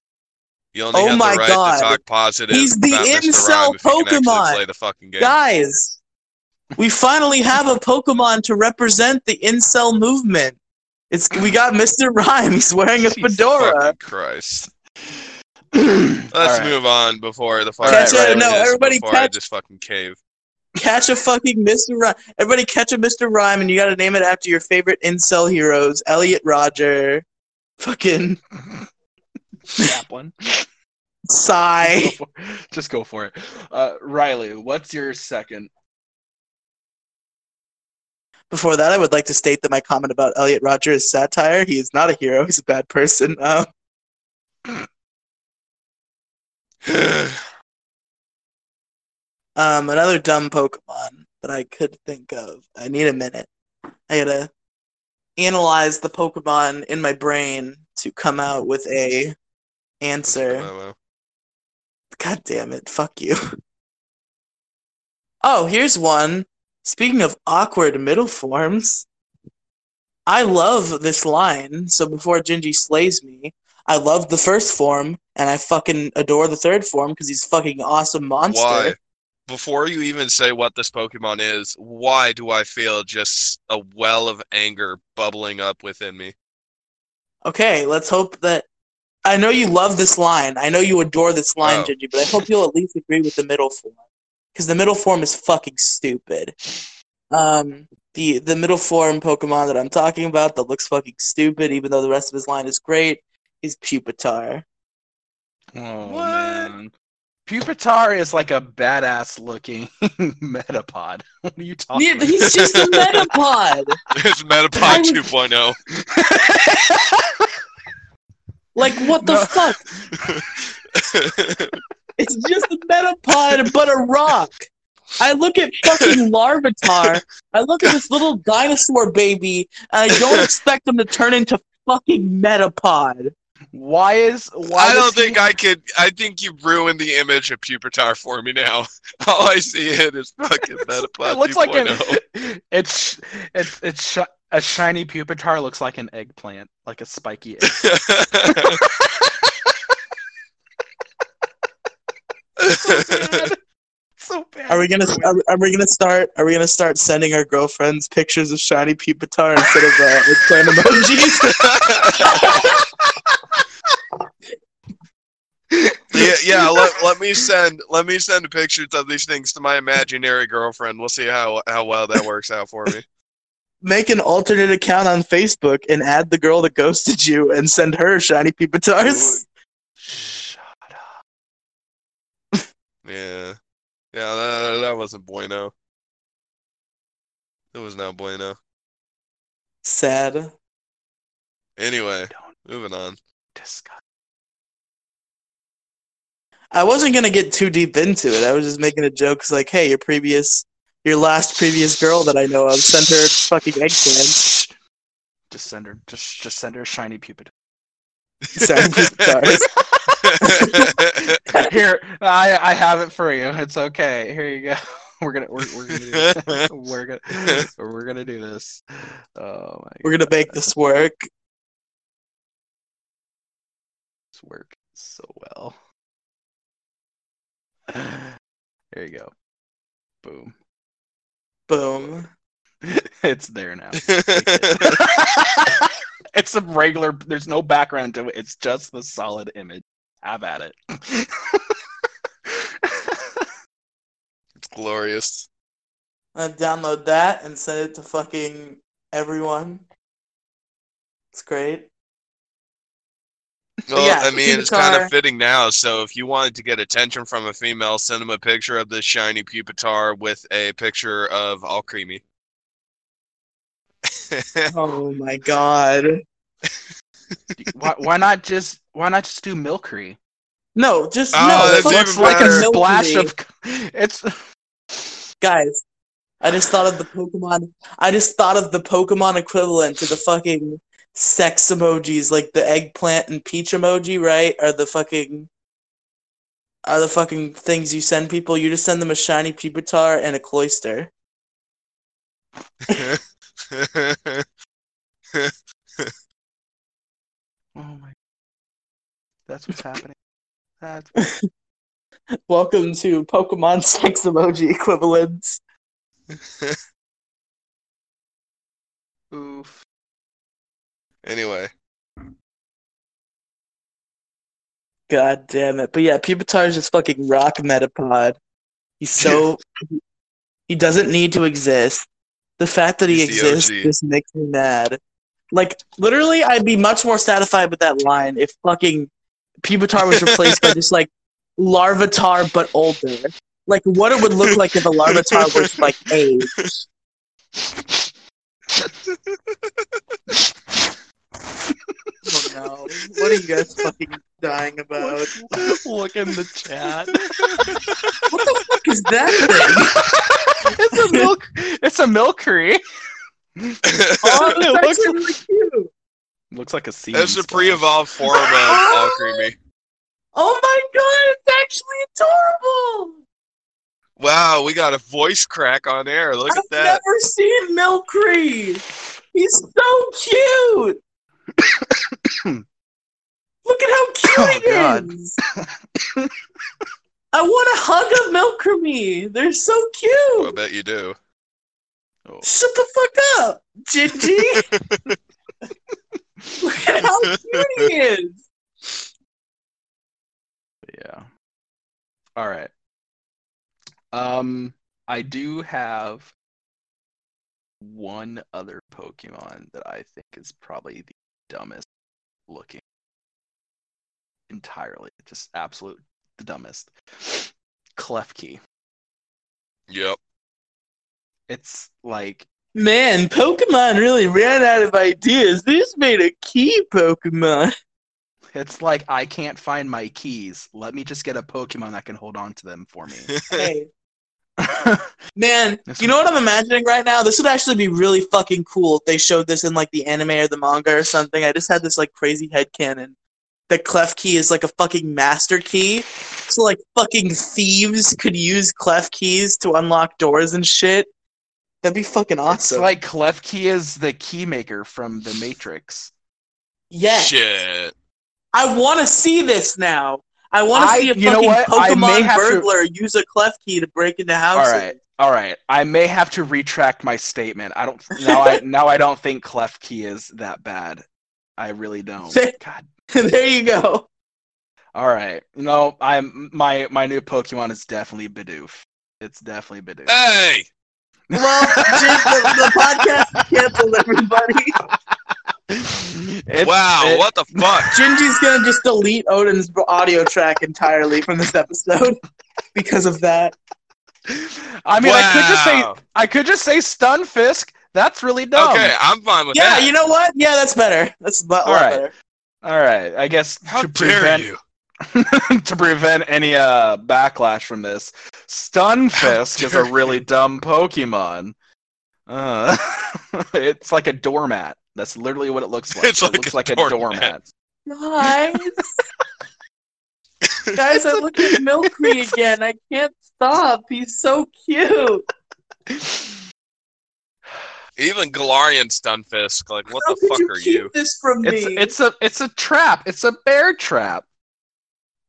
You only Oh have my the right God. to talk positive. He's the about incel Rime if you can actually Pokemon. Play the fucking game. Guys, we finally have a Pokemon to represent the incel movement. It's we got Mr. Rime. He's wearing a Jesus fedora. Fucking Christ. Let's Let's move on before the fucking Catch it, no, Riley is everybody before I catch- just fucking cave. Catch a fucking Mr. Rime. Everybody catch a Mr. Rime, and you got to name it after your favorite incel heroes: Elliot Rodger, fucking Chaplin. Psy. Go for- Just go for it. Uh, Riley, what's your second? Before that, I would like to state that my comment about Elliot Rodger is satire. He is not a hero. He's a bad person. Um, um, another dumb Pokemon that I could think of. I need a minute. I gotta analyze the Pokemon in my brain to come out with a answer. God damn it! Fuck you. Oh, here's one. Speaking of awkward middle forms, I love this line. So before Gingy slays me, I love the first form, and I fucking adore the third form because he's fucking awesome monster. Why? Before you even say what this Pokemon is, why do I feel just a well of anger bubbling up within me? Okay, let's hope that. I know you love this line. I know you adore this line, Oh. Gingy, but I hope you'll at least agree with the middle form because the middle form is fucking stupid. Um, the the middle form Pokemon that I'm talking about that looks fucking stupid, even though the rest of his line is great, is Pupitar. Oh What? man. Pupitar is like a badass looking metapod. What are you talking Yeah, he's just a Metapod. it's I Metapod 2.0. Like what the No. fuck? It's just a Metapod, but a rock. I look at fucking Larvitar. I look at this little dinosaur baby, and I don't expect him to turn into fucking Metapod. Why is why I don't does he- think I could. I think you've ruined the image of Pupitar for me now. All I see it is fucking Metapod it looks like 2.0. an oh. it's it's it's sh- a shiny pupitar looks like an eggplant, like a spiky egg. so bad. So bad. Are we gonna are, are we gonna start are we gonna start sending our girlfriends pictures of shiny Pupitar instead of uh, eggplant emojis? yeah, yeah. Let, let me send let me send pictures of these things to my imaginary girlfriend. We'll see how how well that works out for me. Make an alternate account on Facebook and add the girl that ghosted you and send her shiny Pupitars. Shut up. Yeah, yeah. That, that wasn't bueno. It was not bueno. Sad. Anyway, Don't moving on. discuss. I wasn't gonna get too deep into it. I was just making a joke. 'cause like, hey, your previous, your last previous girl that I know of sent her fucking eggplant. Just send her. Just just send her a shiny pupitar. Shiny Pupitars. Here, I I have it for you. It's okay. Here you go. We're gonna we're, we're gonna do this. we're gonna we're gonna do this. Oh my We're gonna make this work. This work so well. There you go. Boom. Boom. it's there now. it's a regular. There's no background to it. It's just the solid image. Have at it. it's glorious. Uh, download that and send it to fucking everyone. It's great. Well, yeah, I mean, it's kind of fitting now. So if you wanted to get attention from a female, send them a picture of this shiny Pupitar with a picture of Alcremie. Oh my god. why, why not just why not just do Milcery? No, just Oh, no. that's fuck It's like a better. Milky splash of. It's guys. I just thought of the Pokemon. I just thought of the Pokemon equivalent to the fucking sex emojis, like the eggplant and peach emoji, right? Are the fucking are the fucking things you send people. You just send them a shiny Pupitar and a Cloyster. Oh my. That's what's happening. That's Welcome to Pokemon sex emoji equivalents. oof. Anyway, God damn it. But yeah, Pupitar is just fucking rock Metapod. He's so he doesn't need to exist. The fact that he exists just makes me mad. Like literally I'd be much more satisfied with that line if fucking Pupitar was replaced by just like Larvitar but older. Like what it would look like if a Larvitar was like age. Oh know. What are you guys fucking dying about? Look in the chat. What the fuck is that thing? it's a milk. It's a Milcery. Oh, It that's looks- actually really cute. Looks like a sea. that's a pre-evolved form of uh, Alcremie. Oh my god, it's actually adorable! Wow, we got a voice crack on air. Look I've at that. I've never seen Milkreed. He's so cute. Look at how cute Oh, God. I want a hug of Milkreme. They're so cute. I bet you do. Oh. Shut the fuck up, Gingy. Look at how cute he is. Yeah. All right. Um, I do have one other Pokemon that I think is probably the dumbest looking entirely. Just absolute the dumbest. Klefki. Yep. It's like Man, Pokemon really ran out of ideas. This made a key Pokemon. it's like I can't find my keys. Let me just get a Pokemon that can hold on to them for me. Hey, man, This you know what I'm imagining right now? This would actually be really fucking cool if they showed this in like the anime or the manga or something. I just had this like crazy headcanon that Klefki is like a fucking master key. So like fucking thieves could use Klefkis to unlock doors and shit. That'd be fucking it's awesome. like key is the key maker from the Matrix. yeah, Shit. I want to see this now. I want to see a you know fucking what? Pokemon have to- burglar use a Clef key to break into All houses. All right, all right. I may have to retract my statement. I don't now. I now I don't think Klefki is that bad. I really don't. God. there you go. All right. No, I'm my my new Pokemon is definitely Bidoof. It's definitely Bidoof. Hey! Well, Jim, the, the podcast canceled everybody. It's- wow, it- what the fuck? Gingy's gonna just delete Odin's audio track entirely from this episode because of that. I mean, I could just say I could just say Stunfisk. That's really dumb. Okay, I'm fine with Yeah, that. Yeah, you know what? Yeah, that's better. That's a lot, All right. better. All right. I guess How to dare prevent you? to prevent any uh backlash from this, Stunfisk is a dare really dumb Pokemon. Uh, it's like a doormat. That's literally what it looks like. It's it like looks a like a doormat. doormat. Guys, guys, I look at Milkreed again. I can't stop. He's so cute. Even Galarian Stunfisk, like, what How the could fuck you are keep you? this from me? It's it's a it's a trap. It's a bear trap.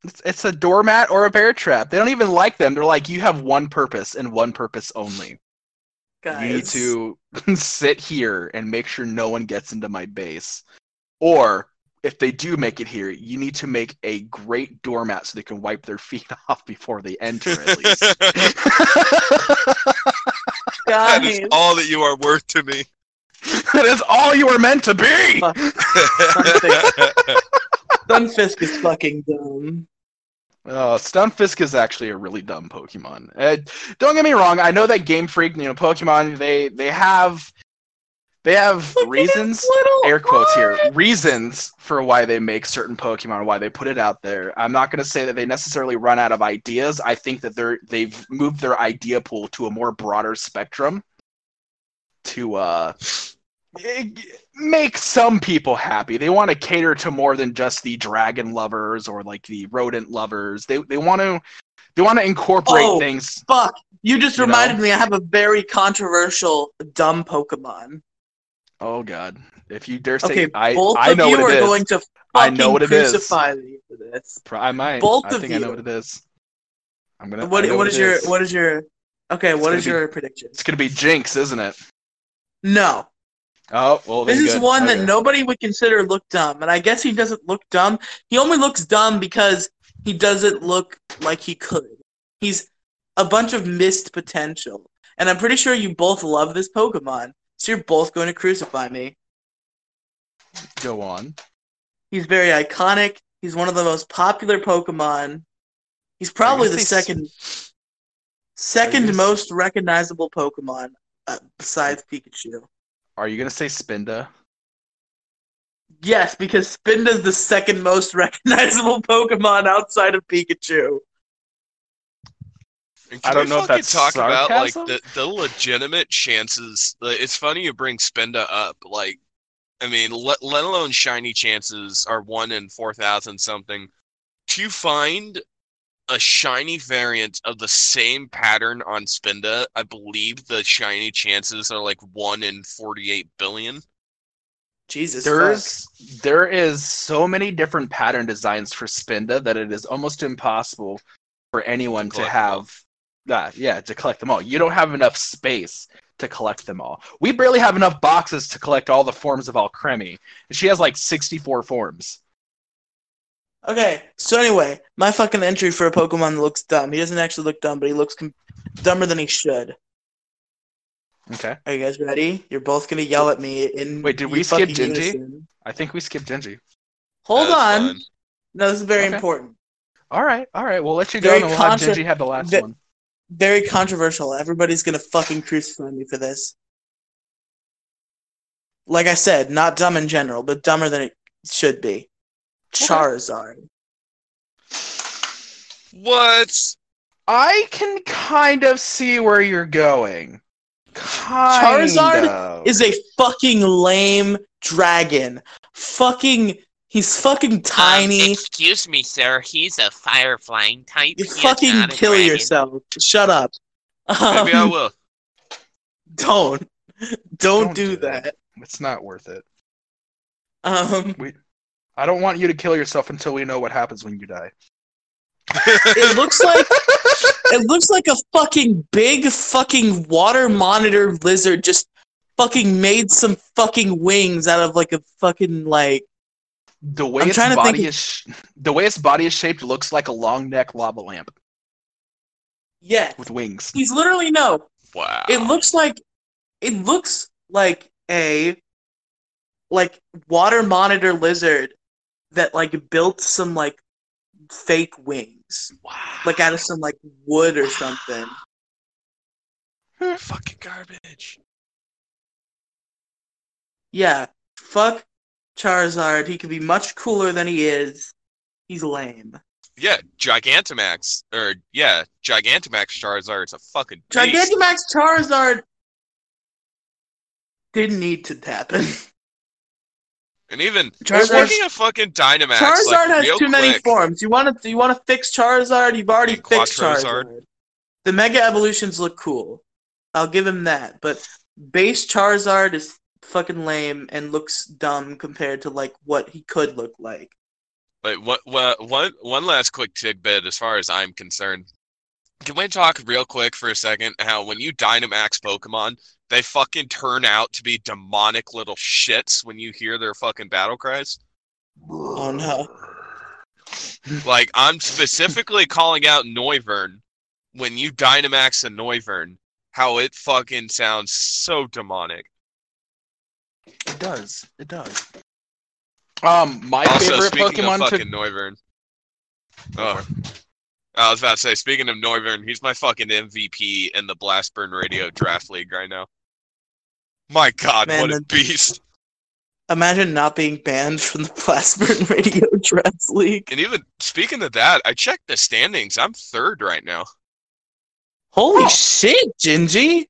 It's, it's a doormat or a bear trap. They don't even like them. They're like, you have one purpose and one purpose only. guys. You need to sit here and make sure no one gets into my base. Or if they do make it here, you need to make a great doormat so they can wipe their feet off before they enter, at least. that guys. is all that you are worth to me. that is all you were meant to be! Stunfisk. Sunfisk is fucking dumb. Uh, Stunfisk is actually a really dumb Pokemon. Uh, don't get me wrong. I know that Game Freak, you know, Pokemon, they they have They have Look reasons, air quotes here, reasons for why they make certain Pokemon, why they put it out there. I'm not going to say that they necessarily run out of ideas. I think that they're they've moved their idea pool to a more broader spectrum to uh make some people happy. They want to cater to more than just the dragon lovers or like the rodent lovers. They they want to they want to incorporate Oh. things. Fuck. You just You reminded know? me I have a very controversial dumb Pokemon. Oh god. If you dare say Okay, I both I of know you what are it is. going to I know what it is. crucify me for this. I might. Both I of think I know what it is. I'm gonna. What what it is your what is your Okay, what gonna be- your prediction? It's gonna be Jynx, isn't it? No. Oh well. This is good. one Okay. that nobody would consider look dumb, and I guess he doesn't look dumb. He only looks dumb because he doesn't look like he could. He's a bunch of missed potential, and I'm pretty sure you both love this Pokemon, so you're both going to crucify me. Go on. He's very iconic. He's one of the most popular Pokemon. He's probably the s- second Are second s- most recognizable Pokemon uh, besides Pikachu. Are you gonna say Spinda? Yes, because Spinda's the second most recognizable Pokemon outside of Pikachu. And I don't know if fucking that's talk about like the, the legitimate chances. like, It's funny you bring Spinda up. Like, I mean, let, let alone shiny chances are one in four thousand something. To find a shiny variant of the same pattern on Spinda, I believe the shiny chances are like one in forty-eight billion. Jesus, fuck. There's there is so many different pattern designs for Spinda that it is almost impossible for anyone to collect them all. have that. Yeah, to collect them all. You don't have enough space to collect them all. We barely have enough boxes to collect all the forms of Alcremie. And she has like 64 forms. Okay, so anyway, my fucking entry for a Pokemon that looks dumb. He doesn't actually look dumb, but he looks com- dumber than he should. Okay. Are you guys ready? You're both gonna yell at me in. Wait, did we skip fucking Gingy? unison. I think we skipped Gingy. Hold That's on. fine. No, this is very Okay. important. All right, all right. We'll let you go Very and we'll have contra- Gingy have the last ve- one. Very controversial. Everybody's gonna fucking crucify me for this. Like I said, not dumb in general, but dumber than it should be. Charizard. What? I can kind of see where you're going. Kind Charizard of. is a fucking lame dragon. Fucking, he's fucking tiny. Um, excuse me, sir. He's a fire flying type. you He fucking kill dragon. yourself. Shut up. Maybe I Um, will. don't. Don't, Don't do do that. that. It's not worth it. Um, I don't want you to kill yourself until we know what happens when you die. it looks like it looks like a fucking big fucking water monitor lizard just fucking made some fucking wings out of like a fucking like the way I'm its body think- is the way its body is shaped looks like a long neck lava lamp yeah. with wings. He's literally no. Wow. It looks like it looks like a like water monitor lizard that like built some like fake wings wow. like out of some like wood or something. fucking garbage. Yeah, fuck Charizard. He could be much cooler than he is. He's lame. Yeah, Gigantamax, or yeah, Gigantamax Charizard Charizard's a fucking beast. Gigantamax Charizard didn't need to happen. And even Charizard- looking at fucking Dynamax, Charizard like, has too many forms. You want to you want to fix Charizard? You've already fixed. Charizard. The Mega Evolutions look cool. I'll give him that. But base Charizard is fucking lame and looks dumb compared to like what he could look like. But what, what, one, one last quick tidbit as far as I'm concerned. Can we talk real quick for a second how when you Dynamax Pokemon, they fucking turn out to be demonic little shits when you hear their fucking battle cries? Oh no. Like, I'm specifically calling out Noivern when you Dynamax a Noivern, how it fucking sounds so demonic. It does. It does. Um, my Also, favorite speaking Pokemon of to fucking Noivern. Oh. I was about to say, speaking of Noivern, he's my fucking MVP in the Blastburn Radio Draft League right now. My God, Man, what a beast! Imagine not being banned from the Blastburn Radio Draft League. And even speaking of that, I checked the standings. I'm third right now. Holy Oh. shit, Gingy!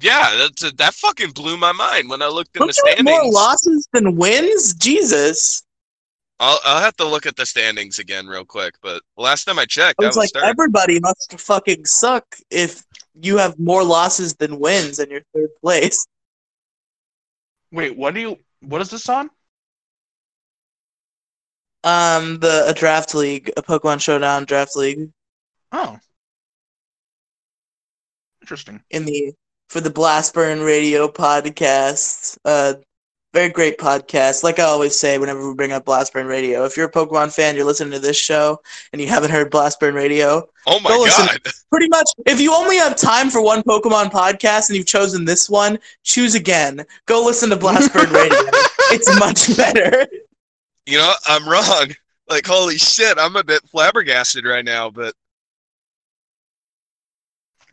Yeah, that's that fucking blew my mind when I looked in Don't the you have more losses than wins? Jesus! I'll I'll have to look at the standings again real quick. But last time I checked, I I was was like, third. everybody must fucking suck if you have more losses than wins and you're third place. Wait, what do you? What is this on? Um, the a draft league, a Pokemon Showdown draft league Oh, interesting. in the for the Blastburn Radio podcast. Uh, very great podcast. Like I always say, whenever we bring up Blastburn Radio, if you're a Pokemon fan, you're listening to this show and you haven't heard Blastburn Radio, oh my. God! pretty much if you only have time for one Pokemon podcast and you've chosen this one, choose again. Go listen to Blastburn Radio. It's much better. You know, I'm wrong. Like, holy shit, I'm a bit flabbergasted right now, but.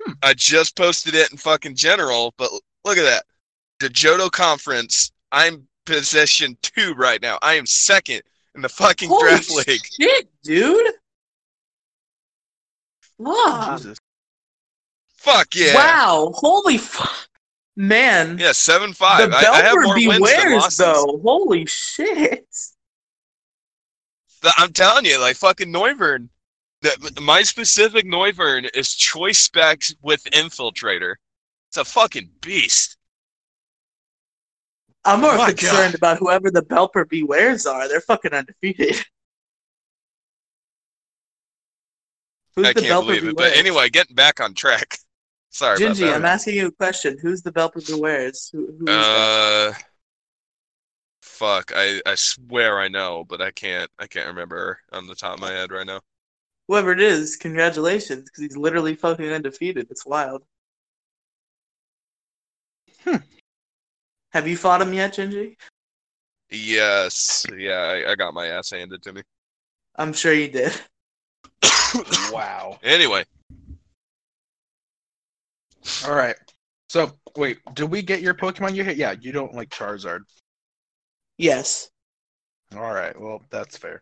Hmm. I just posted it in fucking general, but look at that. The Johto conference, I'm position two right now. I am second in the fucking Holy draft league. shit, dude. Fuck. Jesus. Fuck yeah. Wow. Holy fuck. Man. Yeah, seven five. The I, I have more wins than losses. though. Holy shit. I'm telling you, like fucking Noivern. The, my specific Noivern is choice specs with infiltrator. It's a fucking beast. I'm more Oh concerned God. about whoever the Belper bewares are. They're fucking undefeated. Who's I the can't Belper believe it. bewares? But anyway, getting back on track. Sorry Gingy, that. I'm asking you a question. Who's the Belper bewares? Who, who is that? Uh, fuck. I I swear I know, but I can't. I can't remember on the top of my head right now. Whoever it is, congratulations, because he's literally fucking undefeated. It's wild. Hmm. Have you fought him yet, Gingy? Yes. Yeah. I, I got my ass handed to me. I'm sure you did. Wow. Anyway, All right. So wait, did we get your Pokemon you hit? Yeah, you don't like Charizard. Yes. All right. Well, that's fair.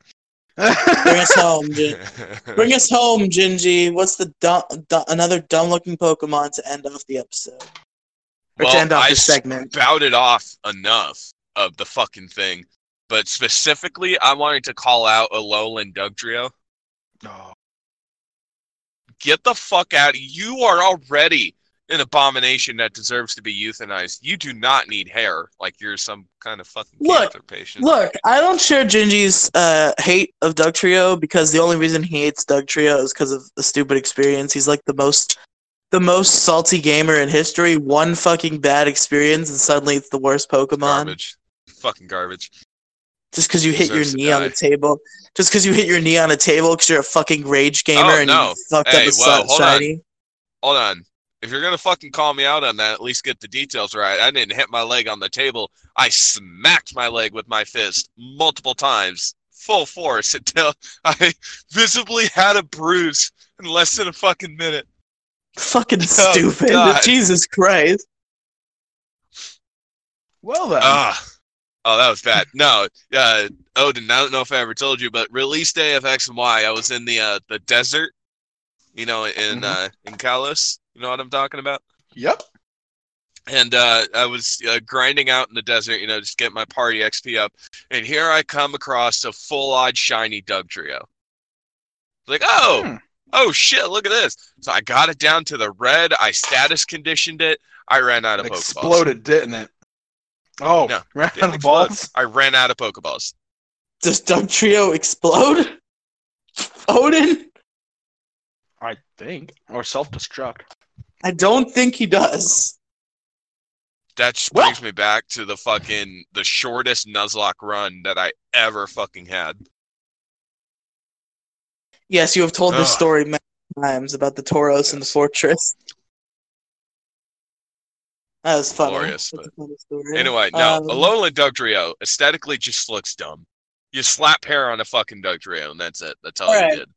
Bring us home, Gin- Bring us home, Gingy. What's the dumb, du- another dumb-looking Pokemon to end off the episode? Or Well, to end off I the segment? spouted off enough of the fucking thing, but specifically, I wanted to call out Alolan Dugtrio. Oh, Get the fuck out! You are already an abomination that deserves to be euthanized. You do not need hair like you're some kind of fucking Look, cancer patient. Look, I don't share Gingy's uh, hate of Dugtrio because the only reason he hates Dugtrio is because of the stupid experience. He's like the most, the most salty gamer in history. One fucking bad experience, and suddenly it's the worst Pokemon. garbage, fucking garbage. Just because you hit your knee on the table. Just because you hit your knee on a table because you're a fucking rage gamer Oh, and no. you fucked Hey, up a whoa, su- hold on. shiny. Hold on. If you're gonna fucking call me out on that, at least get the details right. I didn't hit my leg on the table. I smacked my leg with my fist multiple times, full force, until I visibly had a bruise in less than a fucking minute. Fucking Oh, stupid. Jesus Christ. well then. Ah, oh, that was bad. No, uh, Odin. I don't know if I ever told you, but release day of X and Y, I was in the uh, the desert. You know, in Mhm. uh, in Kalos. You know what I'm talking about? yep. and uh, I was uh, grinding out in the desert, you know, just get my party XP up. And here I come across a full odd shiny Dugtrio. Like, oh, Hmm. oh shit, look at this. So I got it down to the red. I status conditioned it. I ran out of It Pokeballs. exploded, didn't it? Oh, No, ran out of balls. I ran out of Pokeballs. Does Dugtrio explode? Odin? I think, or self-destruct. I don't think he does. That Well- brings me back to the fucking the shortest Nuzlocke run that I ever fucking had. Yes, you have told this story many times about the Tauros and the fortress. That was funny. Glorious, but- funny story. Anyway, no, Um, Alolan Dugtrio aesthetically just looks dumb. You slap hair on a fucking Dugtrio, and that's it. That's all Alright. you did.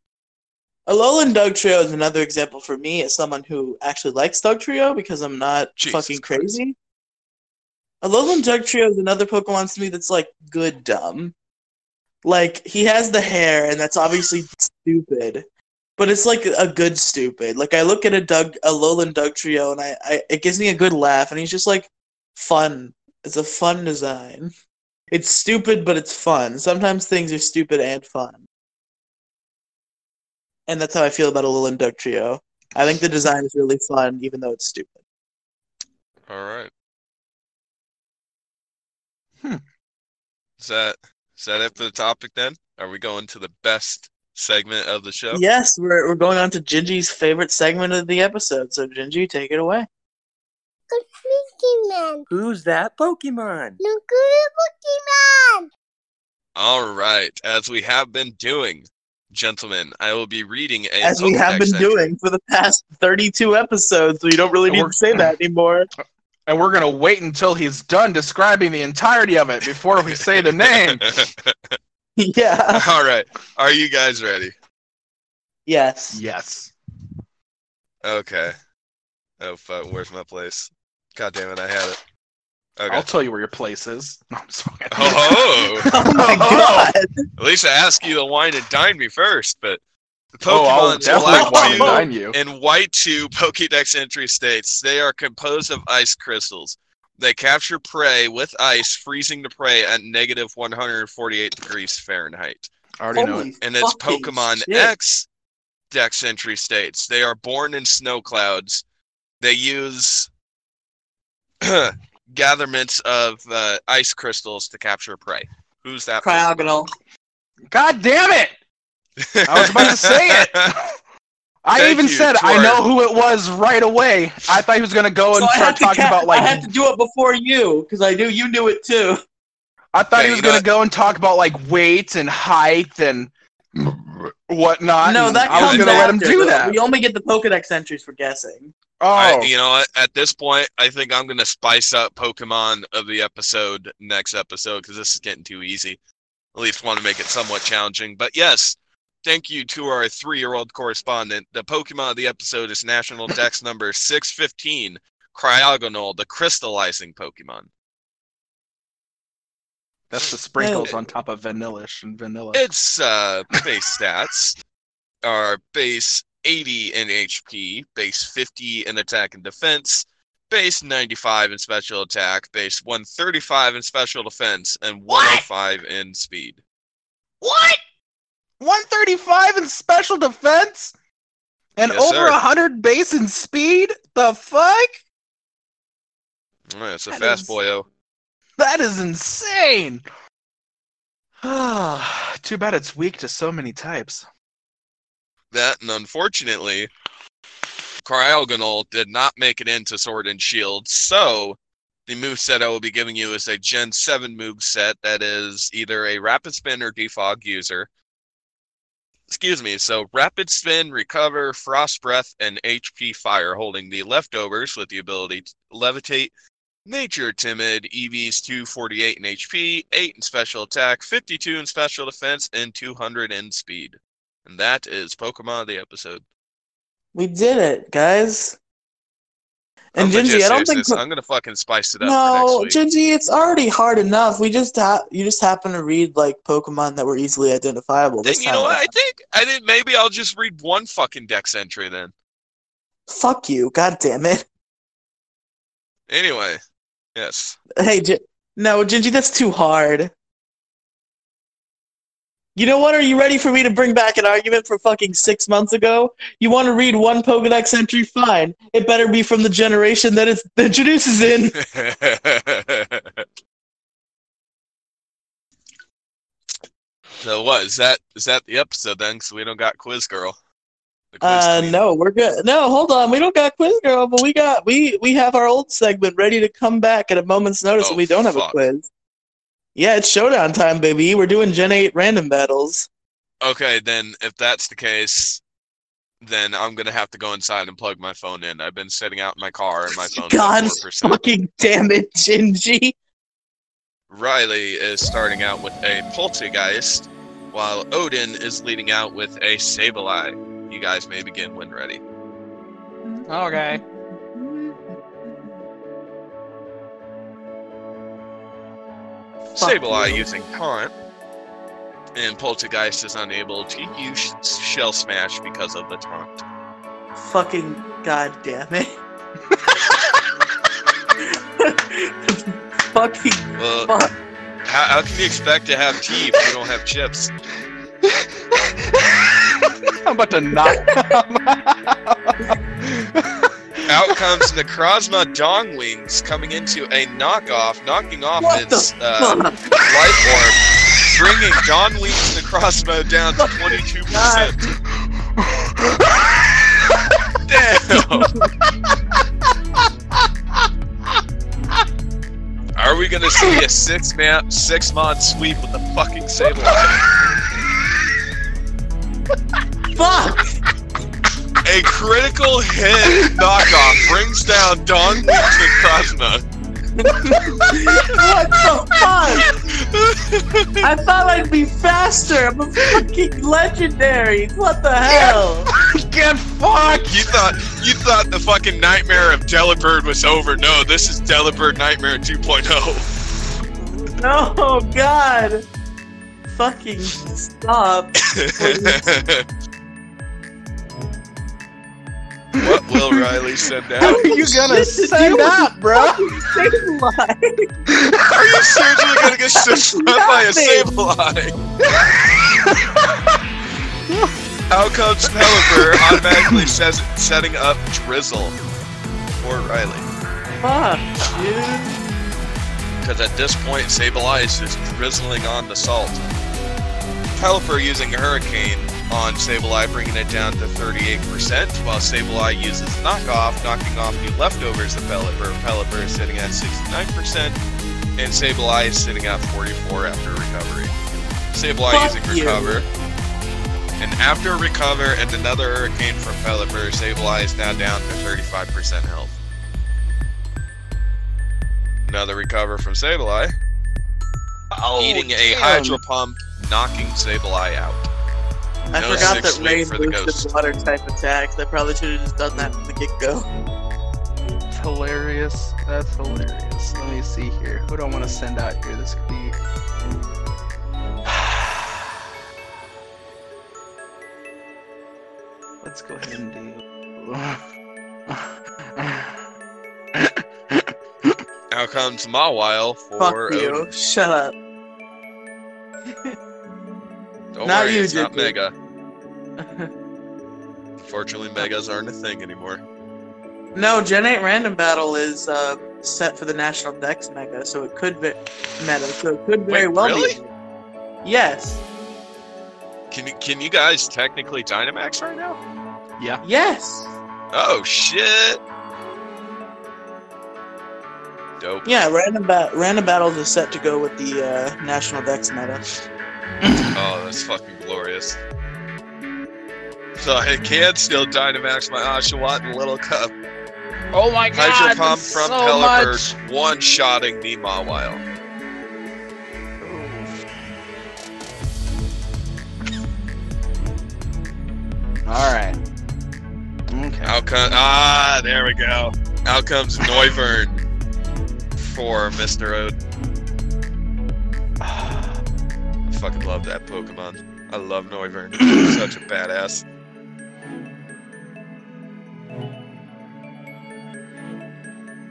Alolan Dugtrio is another example for me as someone who actually likes Dugtrio because I'm not Jesus fucking crazy. Alolan Dugtrio is another Pokemon to me that's like good dumb. Like he has the hair, and that's obviously stupid, but it's like a good stupid. Like I look at a Doug Alolan Dugtrio, and I, I it gives me a good laugh, and he's just like fun. It's a fun design. It's stupid, but it's fun. Sometimes things are stupid and fun. And that's how I feel about a Alolan Dugtrio. I think the design is really fun, even though it's stupid. All right. Hmm. Is that is that it for the topic then? Are we going to the best segment of the show? Yes, we're, we're going on to Gingy's favorite segment of the episode. So, Gingy, take it away. Pokemon. Who's that Pokemon? Look at Pokemon. All right. As we have been doing, gentlemen, I will be reading a As we have been entry. doing for the past 32 episodes, so you don't really need to say that anymore. And we're gonna wait until he's done describing the entirety of it before we say the name. yeah. All right. Are you guys ready? Yes. Yes. Okay. Oh fuck, where's my place? God damn it, I had it. Okay. I'll tell you where your place is. No, I'm sorry. Oh, oh. oh my oh. god. at least I asked you to wine and dine me first, but the Oh, I'll Pokemon definitely wine and Black dine you. 2 and White 2 Pokédex entry states they are composed of ice crystals. They capture prey with ice, freezing the prey at negative 148 degrees Fahrenheit. I already know it. And its Pokemon shit. X Dex entry states they are born in snow clouds. They use gatherments of uh, ice crystals to capture prey. Who's that? Cryogonal. God damn it! I was about to say it. I Thank even you, said I know who it was right away. I thought he was gonna go and So start talking ca- about like I had to do it before you because I knew you knew it too. I thought Okay, he was gonna what? go and talk about like weight and height and whatnot. no, and that I was comes gonna let him after. do that. We only get the Pokedex entries for guessing. Oh, I, you know? At this point, I think I'm gonna spice up Pokemon of the episode next episode because this is getting too easy. At least want to make it somewhat challenging. But yes, thank you to our three-year-old correspondent. The Pokemon of the episode is National Dex number 615, Cryogonal, the crystallizing Pokemon. that's the sprinkles on top of vanillish and vanilla. Its uh, base stats are base 80 in HP, base 50 in attack and defense, base 95 in special attack, base 135 in special defense, and 105 in speed. What? 135 in special defense? And Yes, over sir. 100 base in speed? The fuck? Oh, it's a That fast is- boyo. That is insane. Too bad it's weak to so many types. That, and unfortunately, Cryogonal did not make it into Sword and Shield, so the move set I will be giving you is a Gen 7 move set that is either a Rapid Spin or Defog user. Excuse me, so Rapid Spin, Recover, Frost Breath, and HP Fire, holding the leftovers with the ability to Levitate, Nature Timid, EVs 248 in HP, 8 in Special Attack, 52 in Special Defense, and 200 in Speed. And that is Pokemon of the episode. We did it, guys. And Gingy, I don't think. I'm gonna fucking spice it up no. Gingy, it's already hard enough. We just ha- you just happen to read like Pokemon that were easily identifiable. Then you know what? I think I think maybe I'll just read one fucking Dex entry then. Fuck you, god damn it. Anyway, yes. Hey, G- no, Gingy, that's too hard. You know what? Are you ready for me to bring back an argument from fucking six months ago? You want to read one Pokedex entry? Fine. It better be from the generation that it introduces in. so what is that? Is that the episode then? Because we don't got Quiz Girl. Quiz Uh, no, we're good. No, hold on. We don't got quiz girl, but we got we we have our old segment ready to come back at a moment's notice, Oh, and we don't have a quiz. Yeah, it's showdown time, baby. We're doing Gen Eight random battles. Okay, then if that's the case, then I'm gonna have to go inside and plug my phone in. I've been sitting out in my car and my phone God is four percent. fucking damn it, Gingy. Riley is starting out with a Poltergeist, while Odin is leading out with a Sableye. you guys may begin when ready. Okay. Sableye you. using taunt, and Poltergeist is unable to use Shell Smash because of the taunt. Fucking goddamn it. Fucking Well, fuck. how, how can you expect to have tea if you don't have chips? I'm about to knock. Out comes Necrozma Dawn Wings coming into a knockoff, knocking off What its uh, life orb, bringing Dawn Wings Necrozma down to 22%. Damn! Are we gonna see a six man, six mod sweep with the fucking Sableye? Fuck! A critical hit knockoff brings down Dawn Wings Necrozma. what the fuck? I thought I'd be faster. I'm a fucking legendary. What the hell? Get fucked! You thought you thought the fucking nightmare of Delibird was over. No, this is Delibird Nightmare oh. 2.0. No, God. Fucking stop. what will Riley send How out? are you gonna Shit to send do that, bro? Fucking lie. Are you seriously gonna get sent out by a Nothing. Sableye? Out comes Pelipper automatically says setting up Drizzle for Riley. Fuck, dude. Because at this point, Sableye is just drizzling on the salt. Pelipper using Hurricane on Sableye, bringing it down to 38%, while Sableye uses Knockoff, knocking off the leftovers of Pelipper. Pelipper is sitting at 69%, and Sableye is sitting at 44 after recovery. Sableye Fuck using you. Recover. And after Recover and another Hurricane from Pelipper, Sableye is now down to 35% health. Another Recover from Sableye Oh, eating a damn. hydro pump, knocking Sableye out. I No forgot that rain for the boosted water type attacks. I probably should have just done that from the get go. That's hilarious. That's hilarious. Let me see here. Who do I want to send out here? This could be. Let's go ahead and do. Now comes Mawile for Fuck you. Odin. Shut up. Don't Not worry, you, it's not Mega. Fortunately, Megas aren't a thing anymore. no, Gen 8 Random Battle is uh, set for the National Dex Mega, so it could be meta, so it could very Wait, well really? be. Yes. Can you can you guys technically Dynamax right now? yeah. Yes. Oh shit! Dope. Yeah, Random, ba- Random Battles is set to go with the uh, National Dex meta. Oh, that's fucking glorious. So I can still Dynamax my Oshawott and Little Cup. Oh my god! Hydro Pump that's from so Pelipper, one-shotting the Mawile. All right. Okay. Out comes ah, there we go. Out comes Noivern for Mr. Ode. I fucking love that Pokemon. I love Noivern. Such a badass.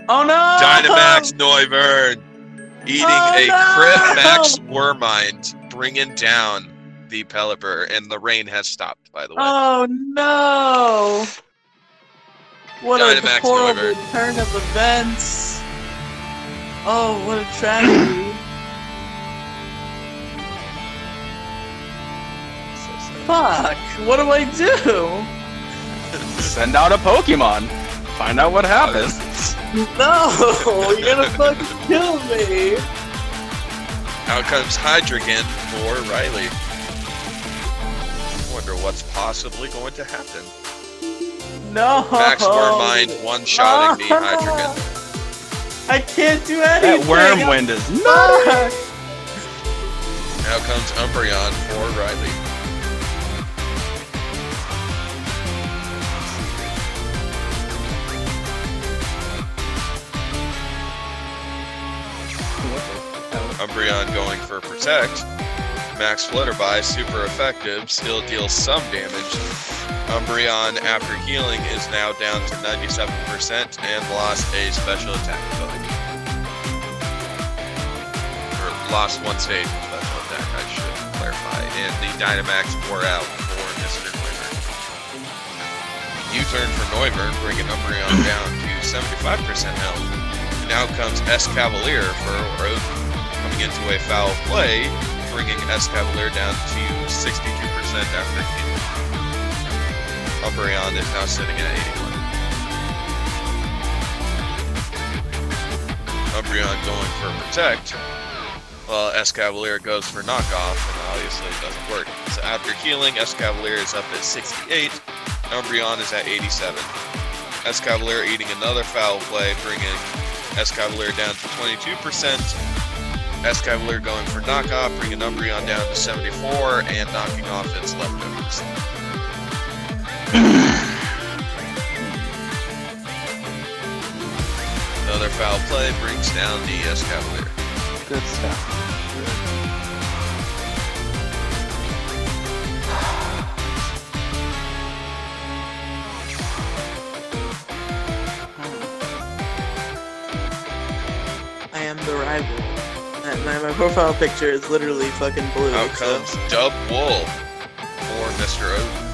Oh no! Dynamax Noivern eating Oh, a no! crit max Wyrmwind, bringing down the Pelipper, and the rain has stopped. By the way, Oh no! What Dynamax a horrible Noivern. turn of events! Oh, what a tragedy! Fuck! What do I do? Send out a Pokemon. Find out what happens. No! You're gonna fucking kill me! out comes Hydreigon for Riley. Wonder what's possibly going to happen. No! Max Wyrmwind one-shotting the Hydreigon. I can't do anything! That anything! Wyrmwind is nuts. Fuck! Now comes Umbreon for Riley. Umbreon going for Protect. Max Flutterby, super effective, still deals some damage. Umbreon, after healing, is now down to 97% and lost a special attack ability. Or lost one stage of special attack, I should clarify. And the Dynamax wore out for Mr. Noivern. U-turn for Noivern, bringing Umbreon down to 75% health. Now comes Escavalier for coming into a foul play, bringing Escavalier down to 62% after healing. Umbreon is now sitting at 81. Umbreon going for Protect, Escavalier goes for Knockoff, and obviously it doesn't work. So after healing, Escavalier is up at 68, Umbreon is at 87. Escavalier eating another foul play, bringing Escavalier down to 22%. Escavalier going for knockoff, bringing Umbreon down to 74 and knocking off its leftovers. Another foul play brings down the Escavalier. Good stuff. I am the rival. And my, my profile picture is literally fucking blue. Out so- comes Dub Wool for Mr. Odin.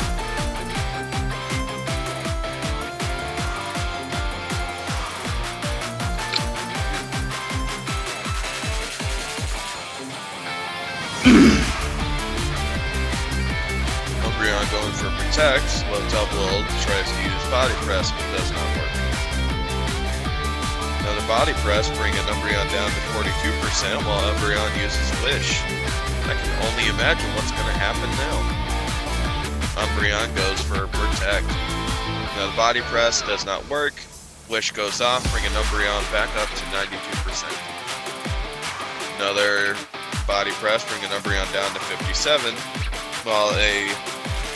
Umbreon going for Protect, while Dubwool tries to use Body Press, but does not work. Another Body Press, bringing Umbreon down to 42%, while Umbreon uses Wish. I can only imagine what's going to happen now. Umbreon goes for Protect. Another Body Press does not work. Wish goes off, bringing Umbreon back up to 92%. Another Body Press, bringing Umbreon down to 57 while a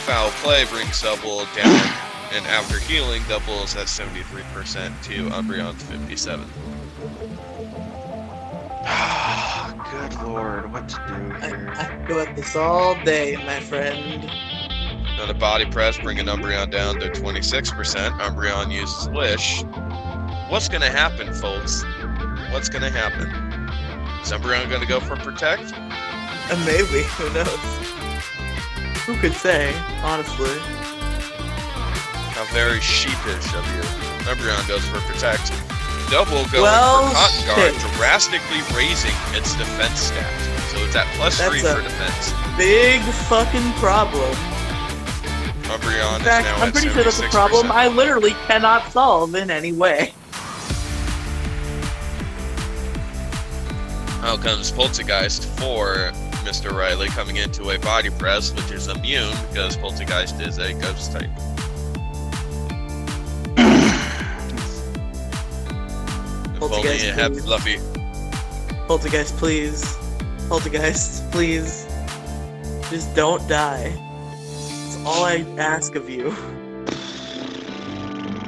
foul play brings Dubwool down, and after healing, doubles at 73% to Umbreon's 57. Ah, good lord, what to do I, here? I could go at this all day, my friend. Another body press bringing Umbreon down to 26%. Umbreon uses Wish. What's going to happen, folks? What's going to happen? Is Umbreon going to go for Protect? And maybe, who knows? Who could say, honestly? How very sheepish of you. Umbreon goes for Protect. Dubwool going Well, for Cotton Guard, shit. drastically raising its defense stat. So it's at plus That's 3 a- for defense. Big fucking problem. Umbreon In fact, is now I'm pretty sure that's a problem I literally cannot solve in any way. Out comes Poltergeist for Mr. Riley coming into a body press, which is immune because Poltergeist is a ghost type. Poltergeist, had please. Fluffy. Poltergeist, please. Poltergeist, please. Just don't die. That's all I ask of you.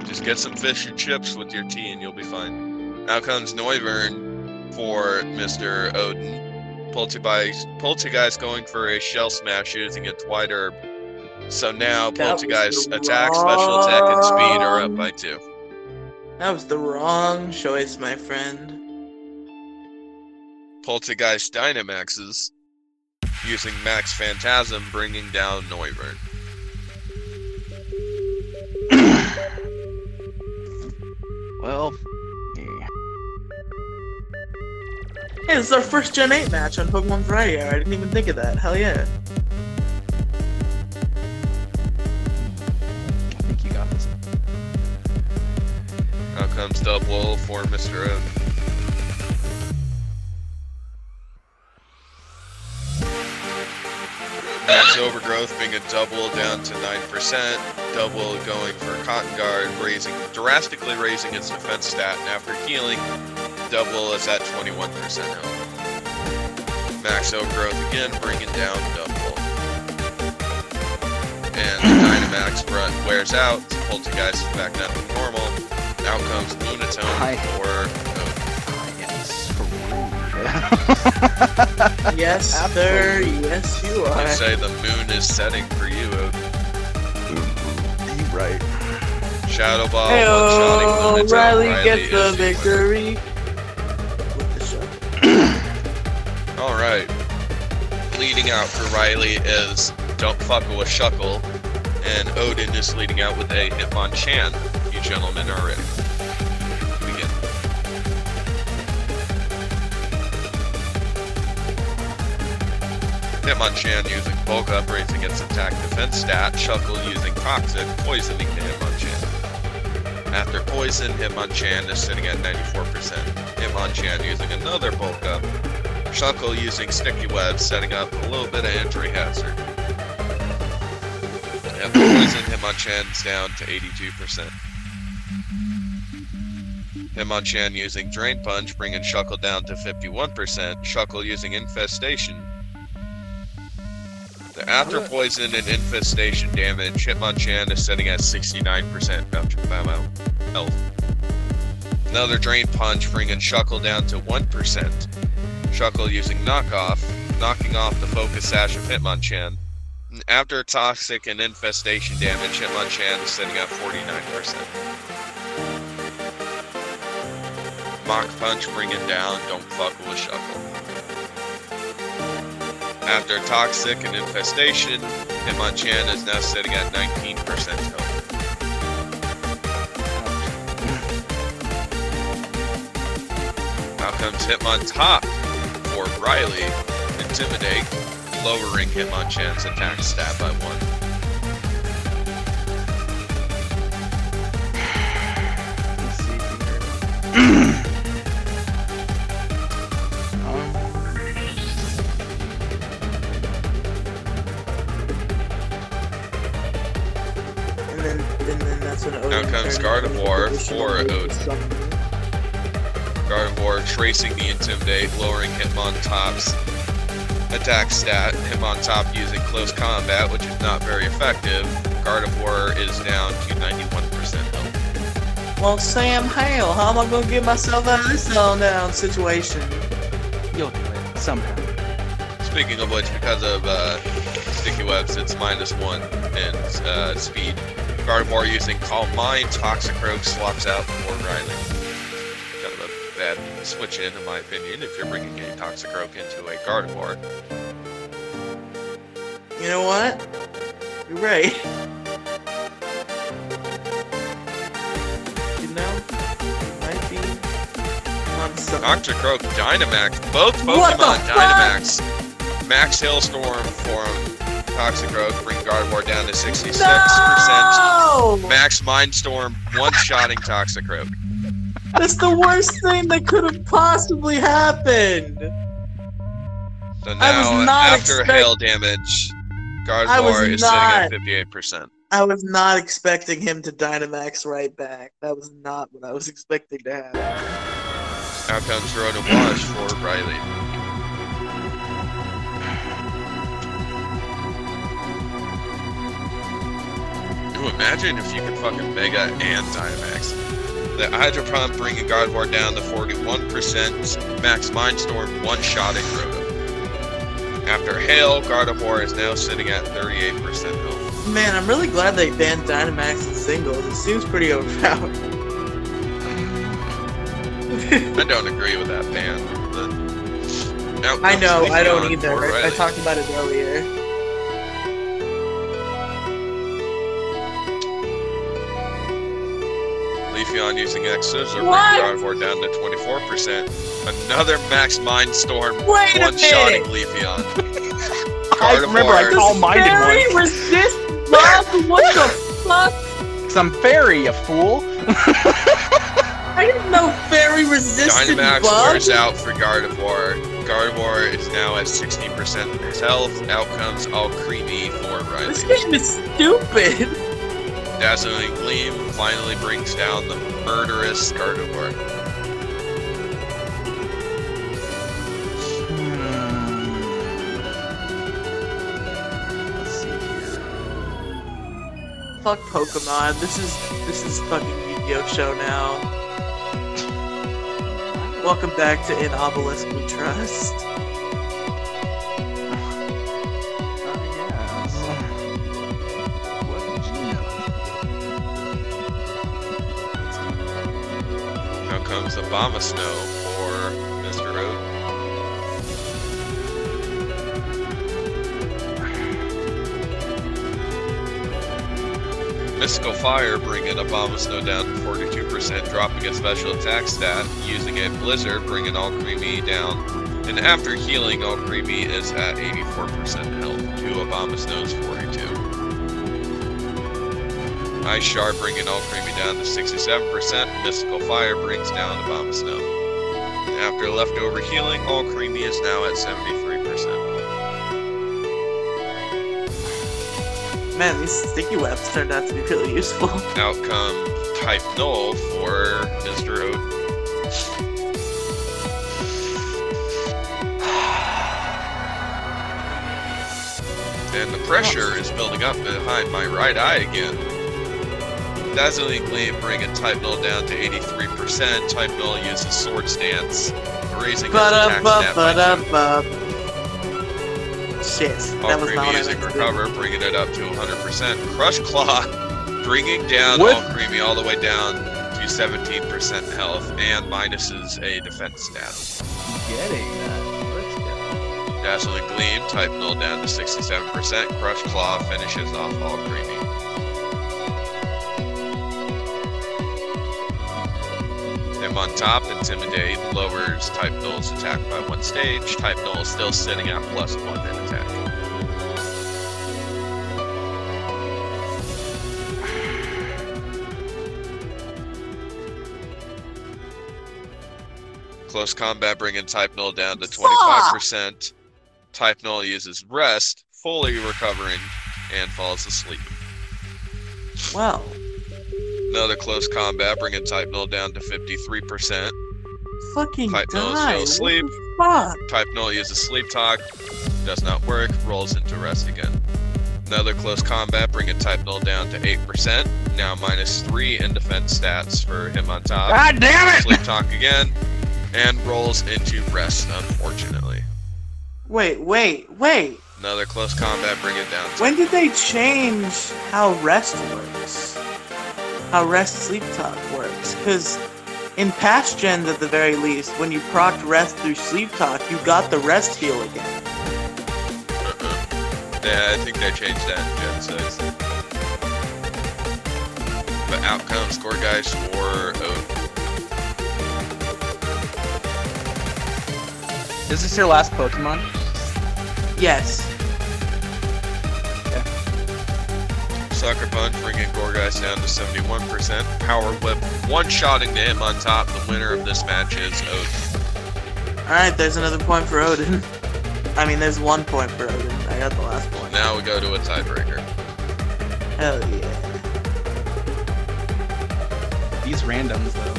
Just get some fish and chips with your tea and you'll be fine. Now comes Noivern for Mr. Odin. Poltergeist, Poltergeist going for a shell smash using white herb. So now That Poltergeist attack, special attack, and speed are up by two. That was the wrong choice, my friend. Poltergeist Dynamaxes using Max Phantasm, bringing down Noivern. Well, yeah. Hey, this is our first Gen 8 match on Pokemon Variety Hour. I didn't even think of that. Hell yeah. Out comes Dubwool for Mr. Odin. Max Overgrowth being a double down to 9%. Dubwool going for Cotton Guard, raising drastically raising its defense stat, and after healing, Dubwool is at 21% health. Max Overgrowth again, bringing down Dubwool. And the Dynamax front wears out, Poltergeist is back down to normal. Out comes Lunatone Hi. for Odin. I. Yes, sir. Yes, you I are. say the moon is setting for you, Odin. Right. Shadow Ball, Hey, one-shotting oh, Riley Riley gets the victory. With the shot. Alright. Leading out for Riley is Don't Fuck with Shuckle, and Odin is leading out with a Hitmonchan. You gentlemen are ready. Hitmonchan using Bulk Up, raising its attack defense stat. Shuckle using Toxic, poisoning the Hitmonchan. After poison, Hitmonchan is sitting at 94%. Hitmonchan using another Bulk Up, Shuckle using sticky web, setting up a little bit of injury hazard. And the poison Hitmonchan's down to 82%. Hitmonchan using Drain Punch, bringing Shuckle down to 51%. Shuckle using Infestation. The after poison and infestation damage, Hitmonchan is sitting at 69% after amount health. Another Drain Punch, bringing Shuckle down to 1%. Shuckle using knockoff, knocking off the focus sash of Hitmonchan. After toxic and infestation damage, Hitmonchan is sitting at 49%. Mach Punch bringing down Don't Fuck with Shuckle. After toxic and infestation, Hitmonchan is now sitting at 19% health. Now comes Hitmontop for Riley. Intimidate, lowering Hitmonchan's attack stat by one. Let's see here. Um, and then, and then that's when Odin Now comes Gardevoir for Odin. Gardevoir tracing the Intimidate, lowering Hitmontop's attack stat. Hitmontop using close combat, which is not very effective. Gardevoir is down to 91% health. Well, Sam Hale, how am I gonna get myself out of this down down situation? You'll do it somehow. Speaking of which, because of uh, sticky webs, it's minus one in uh, speed. Gardevoir using Calm Mind, Toxicroak swaps out for Riley. Switch in, in my opinion, if you're bringing a Toxicroak into a Gardevoir. You know what? You're right. You know, might be on some. Toxicroak, Dynamax, both Pokemon? Dynamax. Max Hailstorm from Toxicroak, bring Gardevoir down to 66%. No! Max Mindstorm, one-shotting Toxicroak. That's the worst thing that could have possibly happened. So I was not after expect- hail damage, Gardevoir is not- sitting at 58%. I was not expecting him to Dynamax right back. That was not what I was expecting to happen. Now comes Rotom Wash for Riley. Ooh, imagine if you could fucking Mega and Dynamax. The Hydro Pump bringing Gardevoir down to 41%. Max Mindstorm one-shotting Rotom. After Hail, Gardevoir is now sitting at 38% health. Man, I'm really glad they banned Dynamax in singles. It seems pretty overpowered. I don't agree with that ban. I know, I don't either. I, I talked about it earlier. Leafeon using X Scissor bring down to 24%. Another Max Mindstorm Wait a one-shotting minute! Leafeon. I remember I Gardevoir- call minded Fairy one. resist Rob? What the fuck? Some fairy, you fool. I didn't know fairy resisted Dynamax bug. wears out for Gardevoir. Gardevoir is now at 60% of his health. Out comes Alcremie for Riley. This game is stupid. Dazzling Gleam finally brings down the murderous Gardevoir. Hmm. Fuck Pokemon. This is this is fucking Yu-Gi-Oh show now. Welcome back to In Obelisk We Trust. Now comes Abomasnow for Mr. Road. Mystical Fire bringing Abomasnow down to 42%, dropping a special attack stat, using a Blizzard bringing Alcremie down, and after healing, Alcremie is at 84% health to Abomasnow's 42. Ice Shard bringing All Creamy down to 67%, Mystical Fire brings down Abomasnow. After leftover healing, Alcremie is now at 73%. Man, these sticky webs turned out to be really useful. Outcome Type Null for Mr. Odin. And the pressure is building up behind my right eye again. Dazzling Gleam bringing Type Null down to 83%. Type Null uses Swords Dance, raising his attack stat by. Shit, All that was not Creamy what using meant to. Recover, bringing it up to 100%. Crush Claw, bringing down What? Alcremie all the way down to 17% health and minuses a defense stat. Getting that. Dazzling Gleam, type null down to 67%. Crush Claw finishes off All Creamy. On top, Intimidate lowers Type Null's attack by one stage. Type Null is still sitting at plus one in attack. Close combat bringing Type Null down to 25%. Type Null uses Rest, fully recovering, and falls asleep. Well, Another close combat bringing Type Null down to 53%. fucking Type Null is die. still asleep. What the Type Null uses Sleep Talk, does not work, rolls into Rest again. Another close combat bringing Type Null down to 8%. Now minus 3 in defense stats for Hitmontop. God damn it! Sleep Talk again, and rolls into Rest, unfortunately. Wait, wait, wait. Another close combat bring it down When did they change how rest works? How rest sleep talk works? Because in past gens, at the very least, when you procced rest through sleep talk, you got the rest heal again. Yeah, I think they changed that in Gen 6. But outcome score guys for Odin. Is this your last Pokemon? Yes. Sucker Punch bringing Gourgeist down to 71%. Power Whip one-shotting to Hitmontop. The winner of this match is Odin. Alright, there's another point for Odin. I mean, there's one point for Odin. I got the last point. Now we go to a tiebreaker. Hell yeah. These randoms though.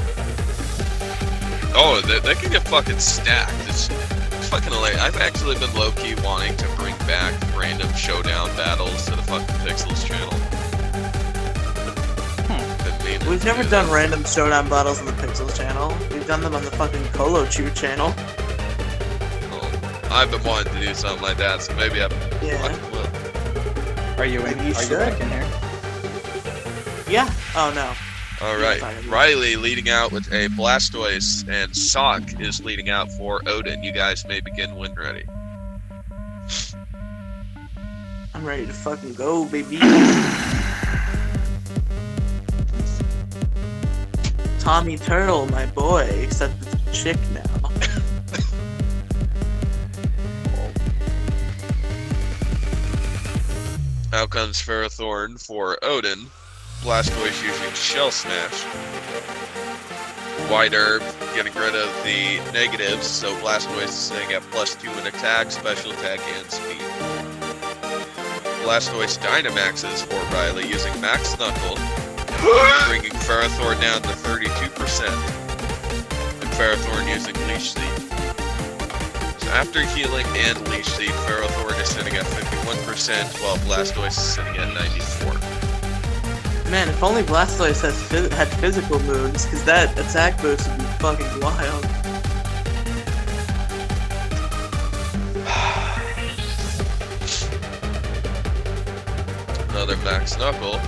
Oh, they, they can get fucking stacked. It's, it's fucking hilarious. I've actually been low-key wanting to bring back random showdown battles to the fucking Pixels channel. Been meaning. We've never done random showdown battles on the Pixels channel. We've done them on the fucking Colo Chew channel. Well, I've been wanting to do something like that, so maybe I Yeah. fucking will. Are you in? Maybe you Are should. you back in here? Yeah. Oh no. All Yeah, right, fine. Riley leading out with a Blastoise, and Sock is leading out for Odin. You guys may begin when ready. I'm ready to fucking go, baby. Tommy Turtle, my boy, except it's a chick now. Out comes Ferrothorn for Odin. Blastoise using Shell Smash. White Herb getting rid of the negatives, so Blastoise is sitting at plus two in attack, special attack, and speed. Blastoise Dynamaxes for Riley using Max Knuckle, bringing Ferrothorn down to 32% and Ferrothorn using Leech Seed. So after healing and Leech Seed, Ferrothorn is sitting at 51%, while Blastoise is sitting at 94. Man, if only Blastoise has phys had physical moves, because that attack boost would be fucking wild. Another Max Knuckle.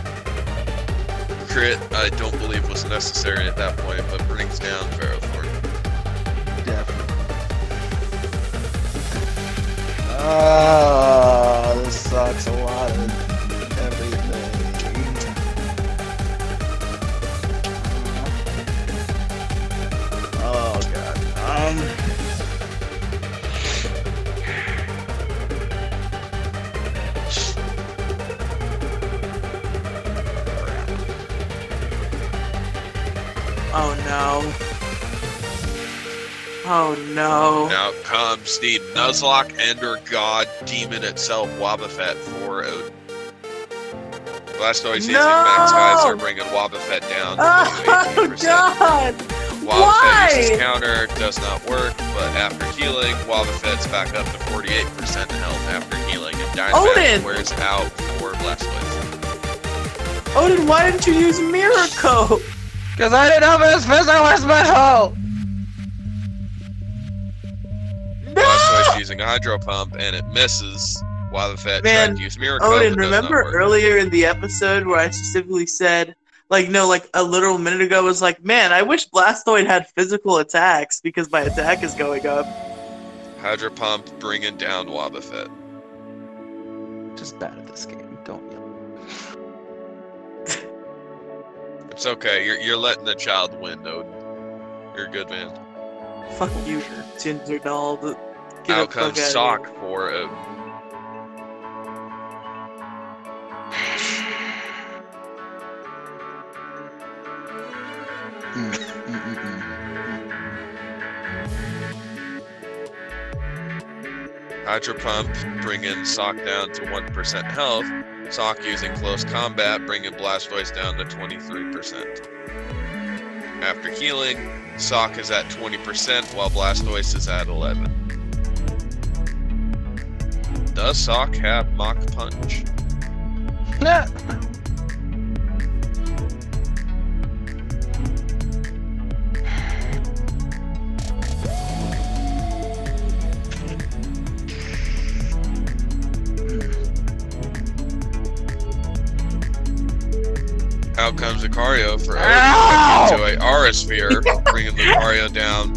Crit, I don't believe was necessary at that point, but brings down Ferrothorn. Definitely. Oh, this sucks a lot of everything. Oh god. Um. Oh no. Oh no. Now comes the Nuzlocke Ender God Demon itself, Wobbuffet for Odin. Blastoise using No! Max Geyser, bringing Wobbuffet down to Oh 18%. god! Wobbuffet uses counter, does not work, but after healing, Wobbuffet's back up to 48% health after healing, and Dynamax Odin! wears out for Blastoise. Odin, why didn't you use Miracle? Because I didn't have his physical metal! Blastoise No! using Hydro Pump, and it misses. Wobbuffet Man, tried to use Miracle, Odin, but does not remember earlier in the episode where I specifically said, like, no, like a literal minute ago, was like, man, I wish Blastoise had physical attacks because my attack is going up. Hydro Pump bringing down Wobbuffet. Just bad It's okay. You're you're letting the child win, Odin. You're a good man. Fuck you, Ginger Doll. The- Get Out comes Sawk for mm. Hydro Pump bringing Sawk down to 1% health. Sawk using close combat, bringing Blastoise down to 23%. After healing, Sawk is at 20% while Blastoise is at 11. Does Sawk have Mach Punch? Nah. Out comes Lucario for Ow! Odin to a Aura Sphere, bringing Lucario down.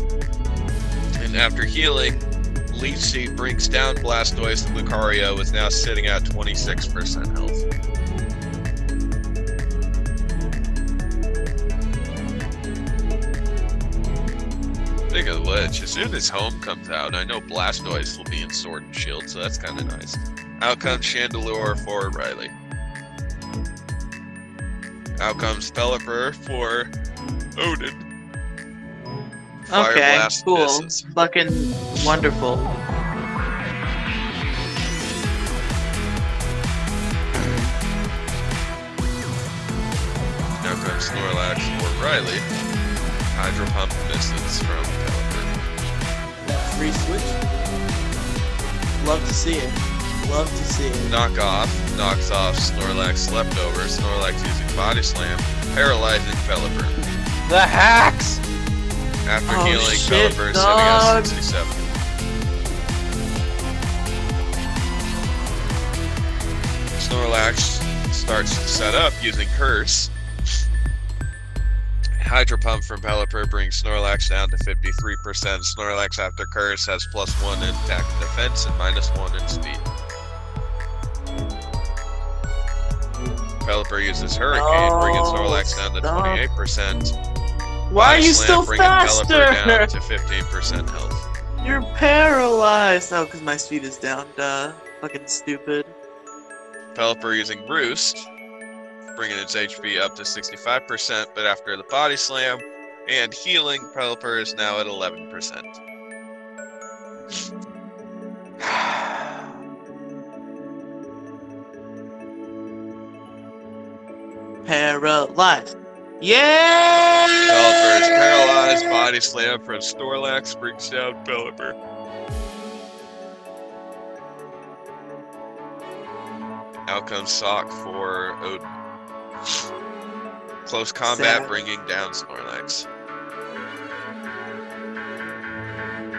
And after healing, Leech Seed brings down Blastoise. And Lucario is now sitting at 26% health. Speaking of which, as soon as Home comes out, I know Blastoise will be in Sword and Shield, so that's kind of nice. Out comes Chandelure for Riley. Out comes Pelipper for Odin. Fire Okay, cool. misses. Fucking wonderful. Now comes Snorlax for Riley. Hydro Pump misses from Pelipper. Free switch. Love to see it. Love to see. Knock off, knocks off Snorlax slept over, Snorlax using Body Slam, paralyzing Pelipper. The hacks! After Oh, healing, shit, Pelipper is dog. sitting at 67. Snorlax starts to set up using Curse. Hydro Pump from Pelipper brings Snorlax down to 53%. Snorlax after Curse has plus 1 in attack and defense and minus 1 in speed. Pelipper uses Hurricane, bringing Oh, Snorlax down to stop. 28%. Why are you Slam still bringing Pelipper faster? down to 15% health. You're paralyzed. Oh, because my speed is down. Duh. Fucking stupid. Pelipper using Roost, bringing its HP up to 65%, but after the Body Slam and healing, Pelipper is now at 11%. Paralyzed. Yeah! Pelipper is paralyzed, Body Slam from Snorlax brings down Pelipper. Out comes Sawk for Odin. Close combat Sad. bringing down Snorlax.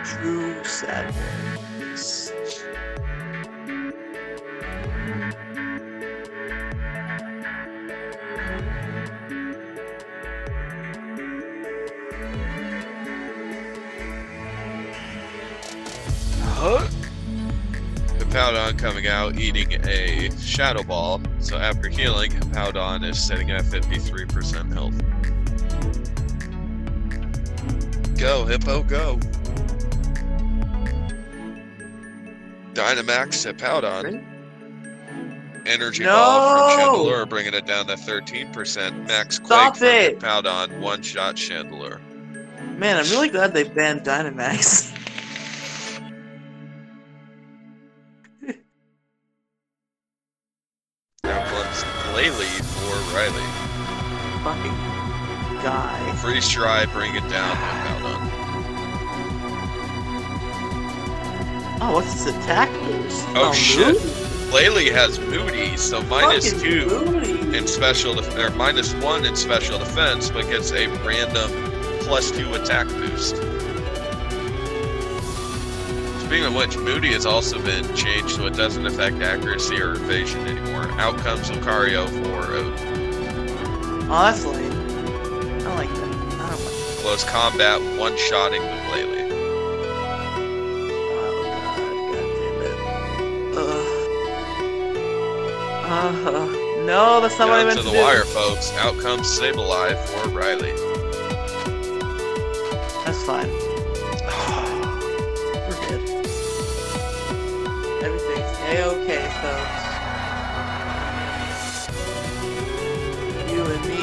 True sadness. Hippowdon coming out eating a Shadow Ball. So after healing, Hippowdon is sitting at 53% health. Go, Hippo, go. Dynamax Hippowdon. Energy Ball from No! Chandelure bringing it down to 13%. Max Quake Stop from it! Hippowdon, one shot Chandelure. Man, I'm really glad they banned Dynamax. Freeze bring it down. Oh, what's this attack boost? Oh, shit. Moody. Glalie has Moody, so minus Fucking two Moody. in special def- or minus one in special defense, but gets a random plus two attack boost. Speaking of which, Moody has also been changed so it doesn't affect accuracy or evasion anymore. Out comes Lucario for. Oh, that's lame. I like that. I don't like Close combat, one shotting the Glalie. Oh, God, God damn it. Ugh. Uh, no, that's not what I meant to to, the do. wire, folks. Out comes Sableye for Riley. That's fine. We're good. Everything's a-okay, folks.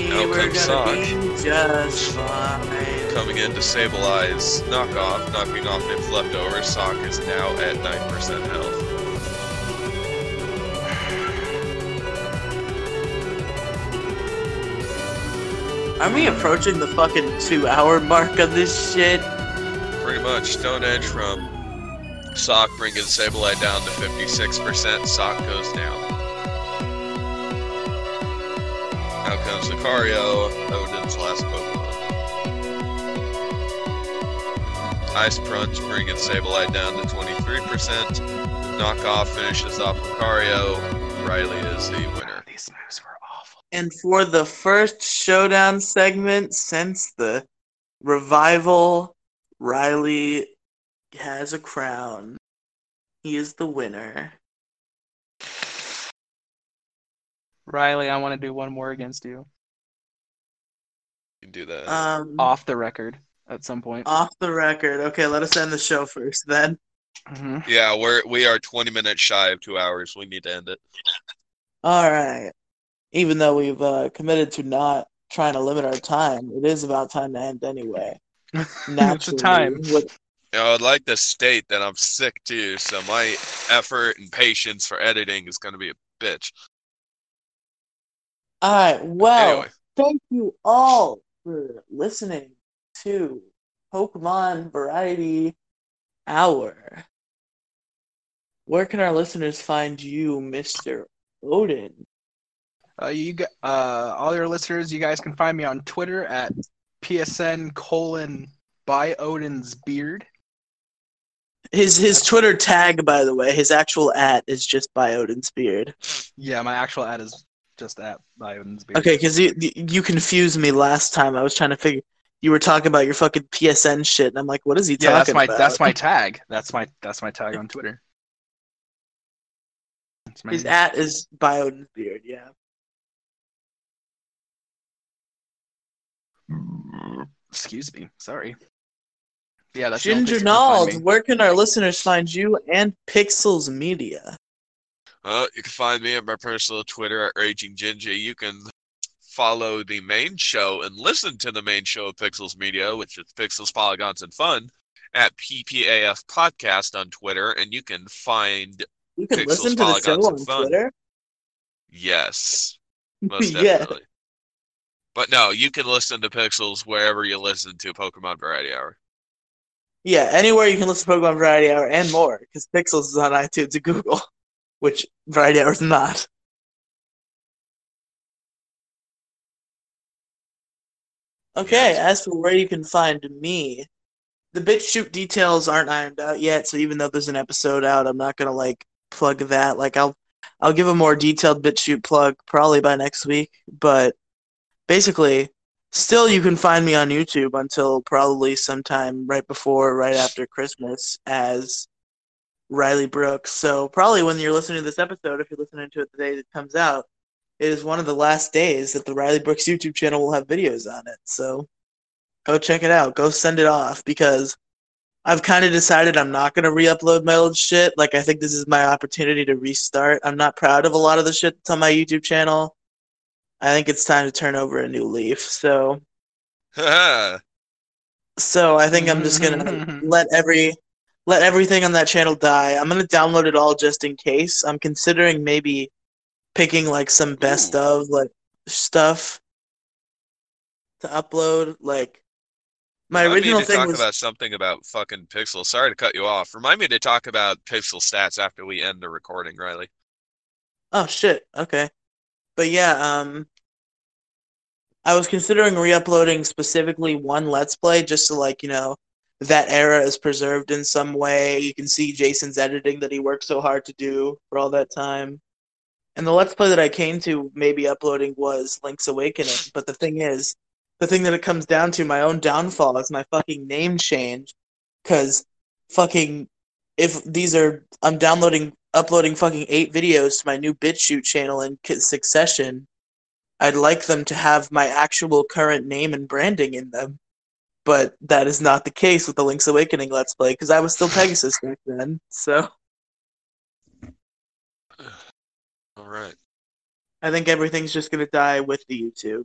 You and me, Out we're gonna Saj. just fine. Coming in to Sableye knockoff, knocking off its leftover. Sawk is now at 9% health. Are we approaching the fucking two-hour mark of this shit? Pretty much. Stone Edge from Sawk bringing Sableye down to 56%. Sawk goes down. Out comes Lucario, Odin's last Pokemon. Ice Crunch bringing Sableye down to 23%. Knockoff finishes off Lucario. Riley is the winner. These moves were awful. And for the first showdown segment since the revival, Riley has a crown. He is the winner. Riley, I want to do one more against you. You can do that. Um, Off the record at some point. off the record. Okay, let us end the show first then. Mhm. yeah, we're we are 20 minutes shy of two hours. We need to end it. All right. Even though we've uh, committed to not trying to limit our time, it is about time to end anyway. it's a time. with- You know, I'd like to state that I'm sick too, so my effort and patience for editing is going to be a bitch. All right. Well, Anyway, thank you all for listening to Pokemon Variety Hour. Where can our listeners find you, Mr. Odin? Uh, you got, uh, all your listeners, you guys can find me on Twitter at psn colon by Odin's beard. His his Twitter tag, by the way, his actual at is just by Odin's beard. Yeah, my actual at is just at by Odin's beard. Okay, because you you confused me last time. I was trying to figure. You were talking about your fucking PSN shit, and I'm like, what is he talking about? Yeah, that's my about? that's my tag. That's my that's my tag on Twitter. His name. at is by Odin's beard. Yeah. Excuse me. Sorry. Yeah, that's Ginger place you can find Nald, where can our listeners find you and Pixels Media? Uh, you can find me at my personal Twitter at Raging Ginger. You can follow the main show and listen to the main show of Pixels Media, which is Pixels, Polygons, and Fun, at PPAF Podcast on Twitter, and you can find You can Pixels, listen to the show on and fun. Twitter. yes, most yeah. definitely. But no, you can listen to Pixels wherever you listen to Pokemon Variety Hour. Yeah, anywhere you can listen to Pokemon Variety Hour and more, because Pixels is on iTunes and Google, which Variety Hour is not. Okay, as for where you can find me, the BitChute details aren't ironed out yet, so even though there's an episode out, I'm not gonna like plug that. Like I'll I'll give a more detailed BitChute plug probably by next week, but basically still you can find me on YouTube until probably sometime right before right after Christmas as Riley Brooks. So probably when you're listening to this episode, if you're listening to it the day it comes out, it is one of the last days that the Riley Brooks YouTube channel will have videos on it. So go check it out. Go send it off because I've kind of decided I'm not going to re-upload my old shit. Like I think this is my opportunity to restart. I'm not proud of a lot of the shit that's on my YouTube channel. I think it's time to turn over a new leaf. So so I think I'm just gonna let every let everything on that channel die. I'm gonna download it all just in case. I'm considering maybe picking like some best of like stuff to upload. Like my Remind original me to thing talk was about something about fucking Pixel. Sorry to cut you off. Remind me to talk about Pixel stats after we end the recording, Riley. oh shit okay, but yeah um. I was considering re-uploading specifically one Let's Play just to like you know that era is preserved in some way. You can see Jason's editing that he worked so hard to do for all that time. And the Let's Play that I came to maybe uploading was Link's Awakening. But the thing is, the thing that it comes down to, my own downfall, is my fucking name change. Because fucking, if these are, I'm downloading, uploading fucking eight videos to my new BitChute channel in succession. I'd like them to have my actual current name and branding in them. But that is not the case with the Link's Awakening Let's Play, because I was still Pegasus back then. So. All right. I think everything's just gonna die with the YouTube.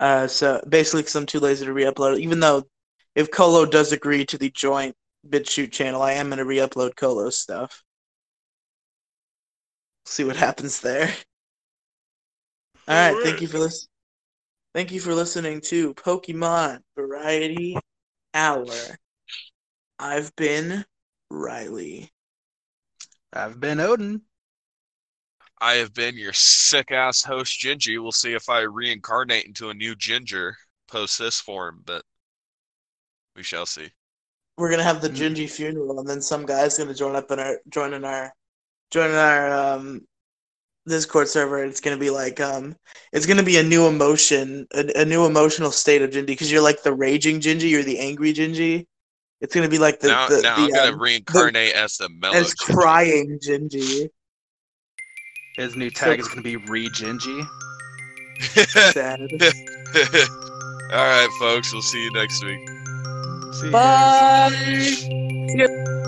Uh, so basically, because I'm too lazy to re-upload. Even though, if Colo does agree to the joint BitChute channel, I am gonna re-upload Colo's stuff. See what happens there. All right, thank you for this. Thank you for listening to Pokemon Variety Hour. I've been Riley. I've been Odin. I have been your sick ass host, Gingy. We'll see if I reincarnate into a new Ginger post this form, but we shall see. we're gonna have the Mm. Gingy funeral, and then some guy's gonna join up in our join in our join in our um Discord server. It's gonna be like um it's gonna be a new emotion, a, a new emotional state of Gingy because you're like the raging Gingy, you're the angry Gingy. It's gonna be like the now, the, now the, I'm gonna um, reincarnate as the mellow. as Ginger. crying Gingy. His new tag is gonna be Re Gingy. All right, folks. We'll see you next week. See you guys. Bye.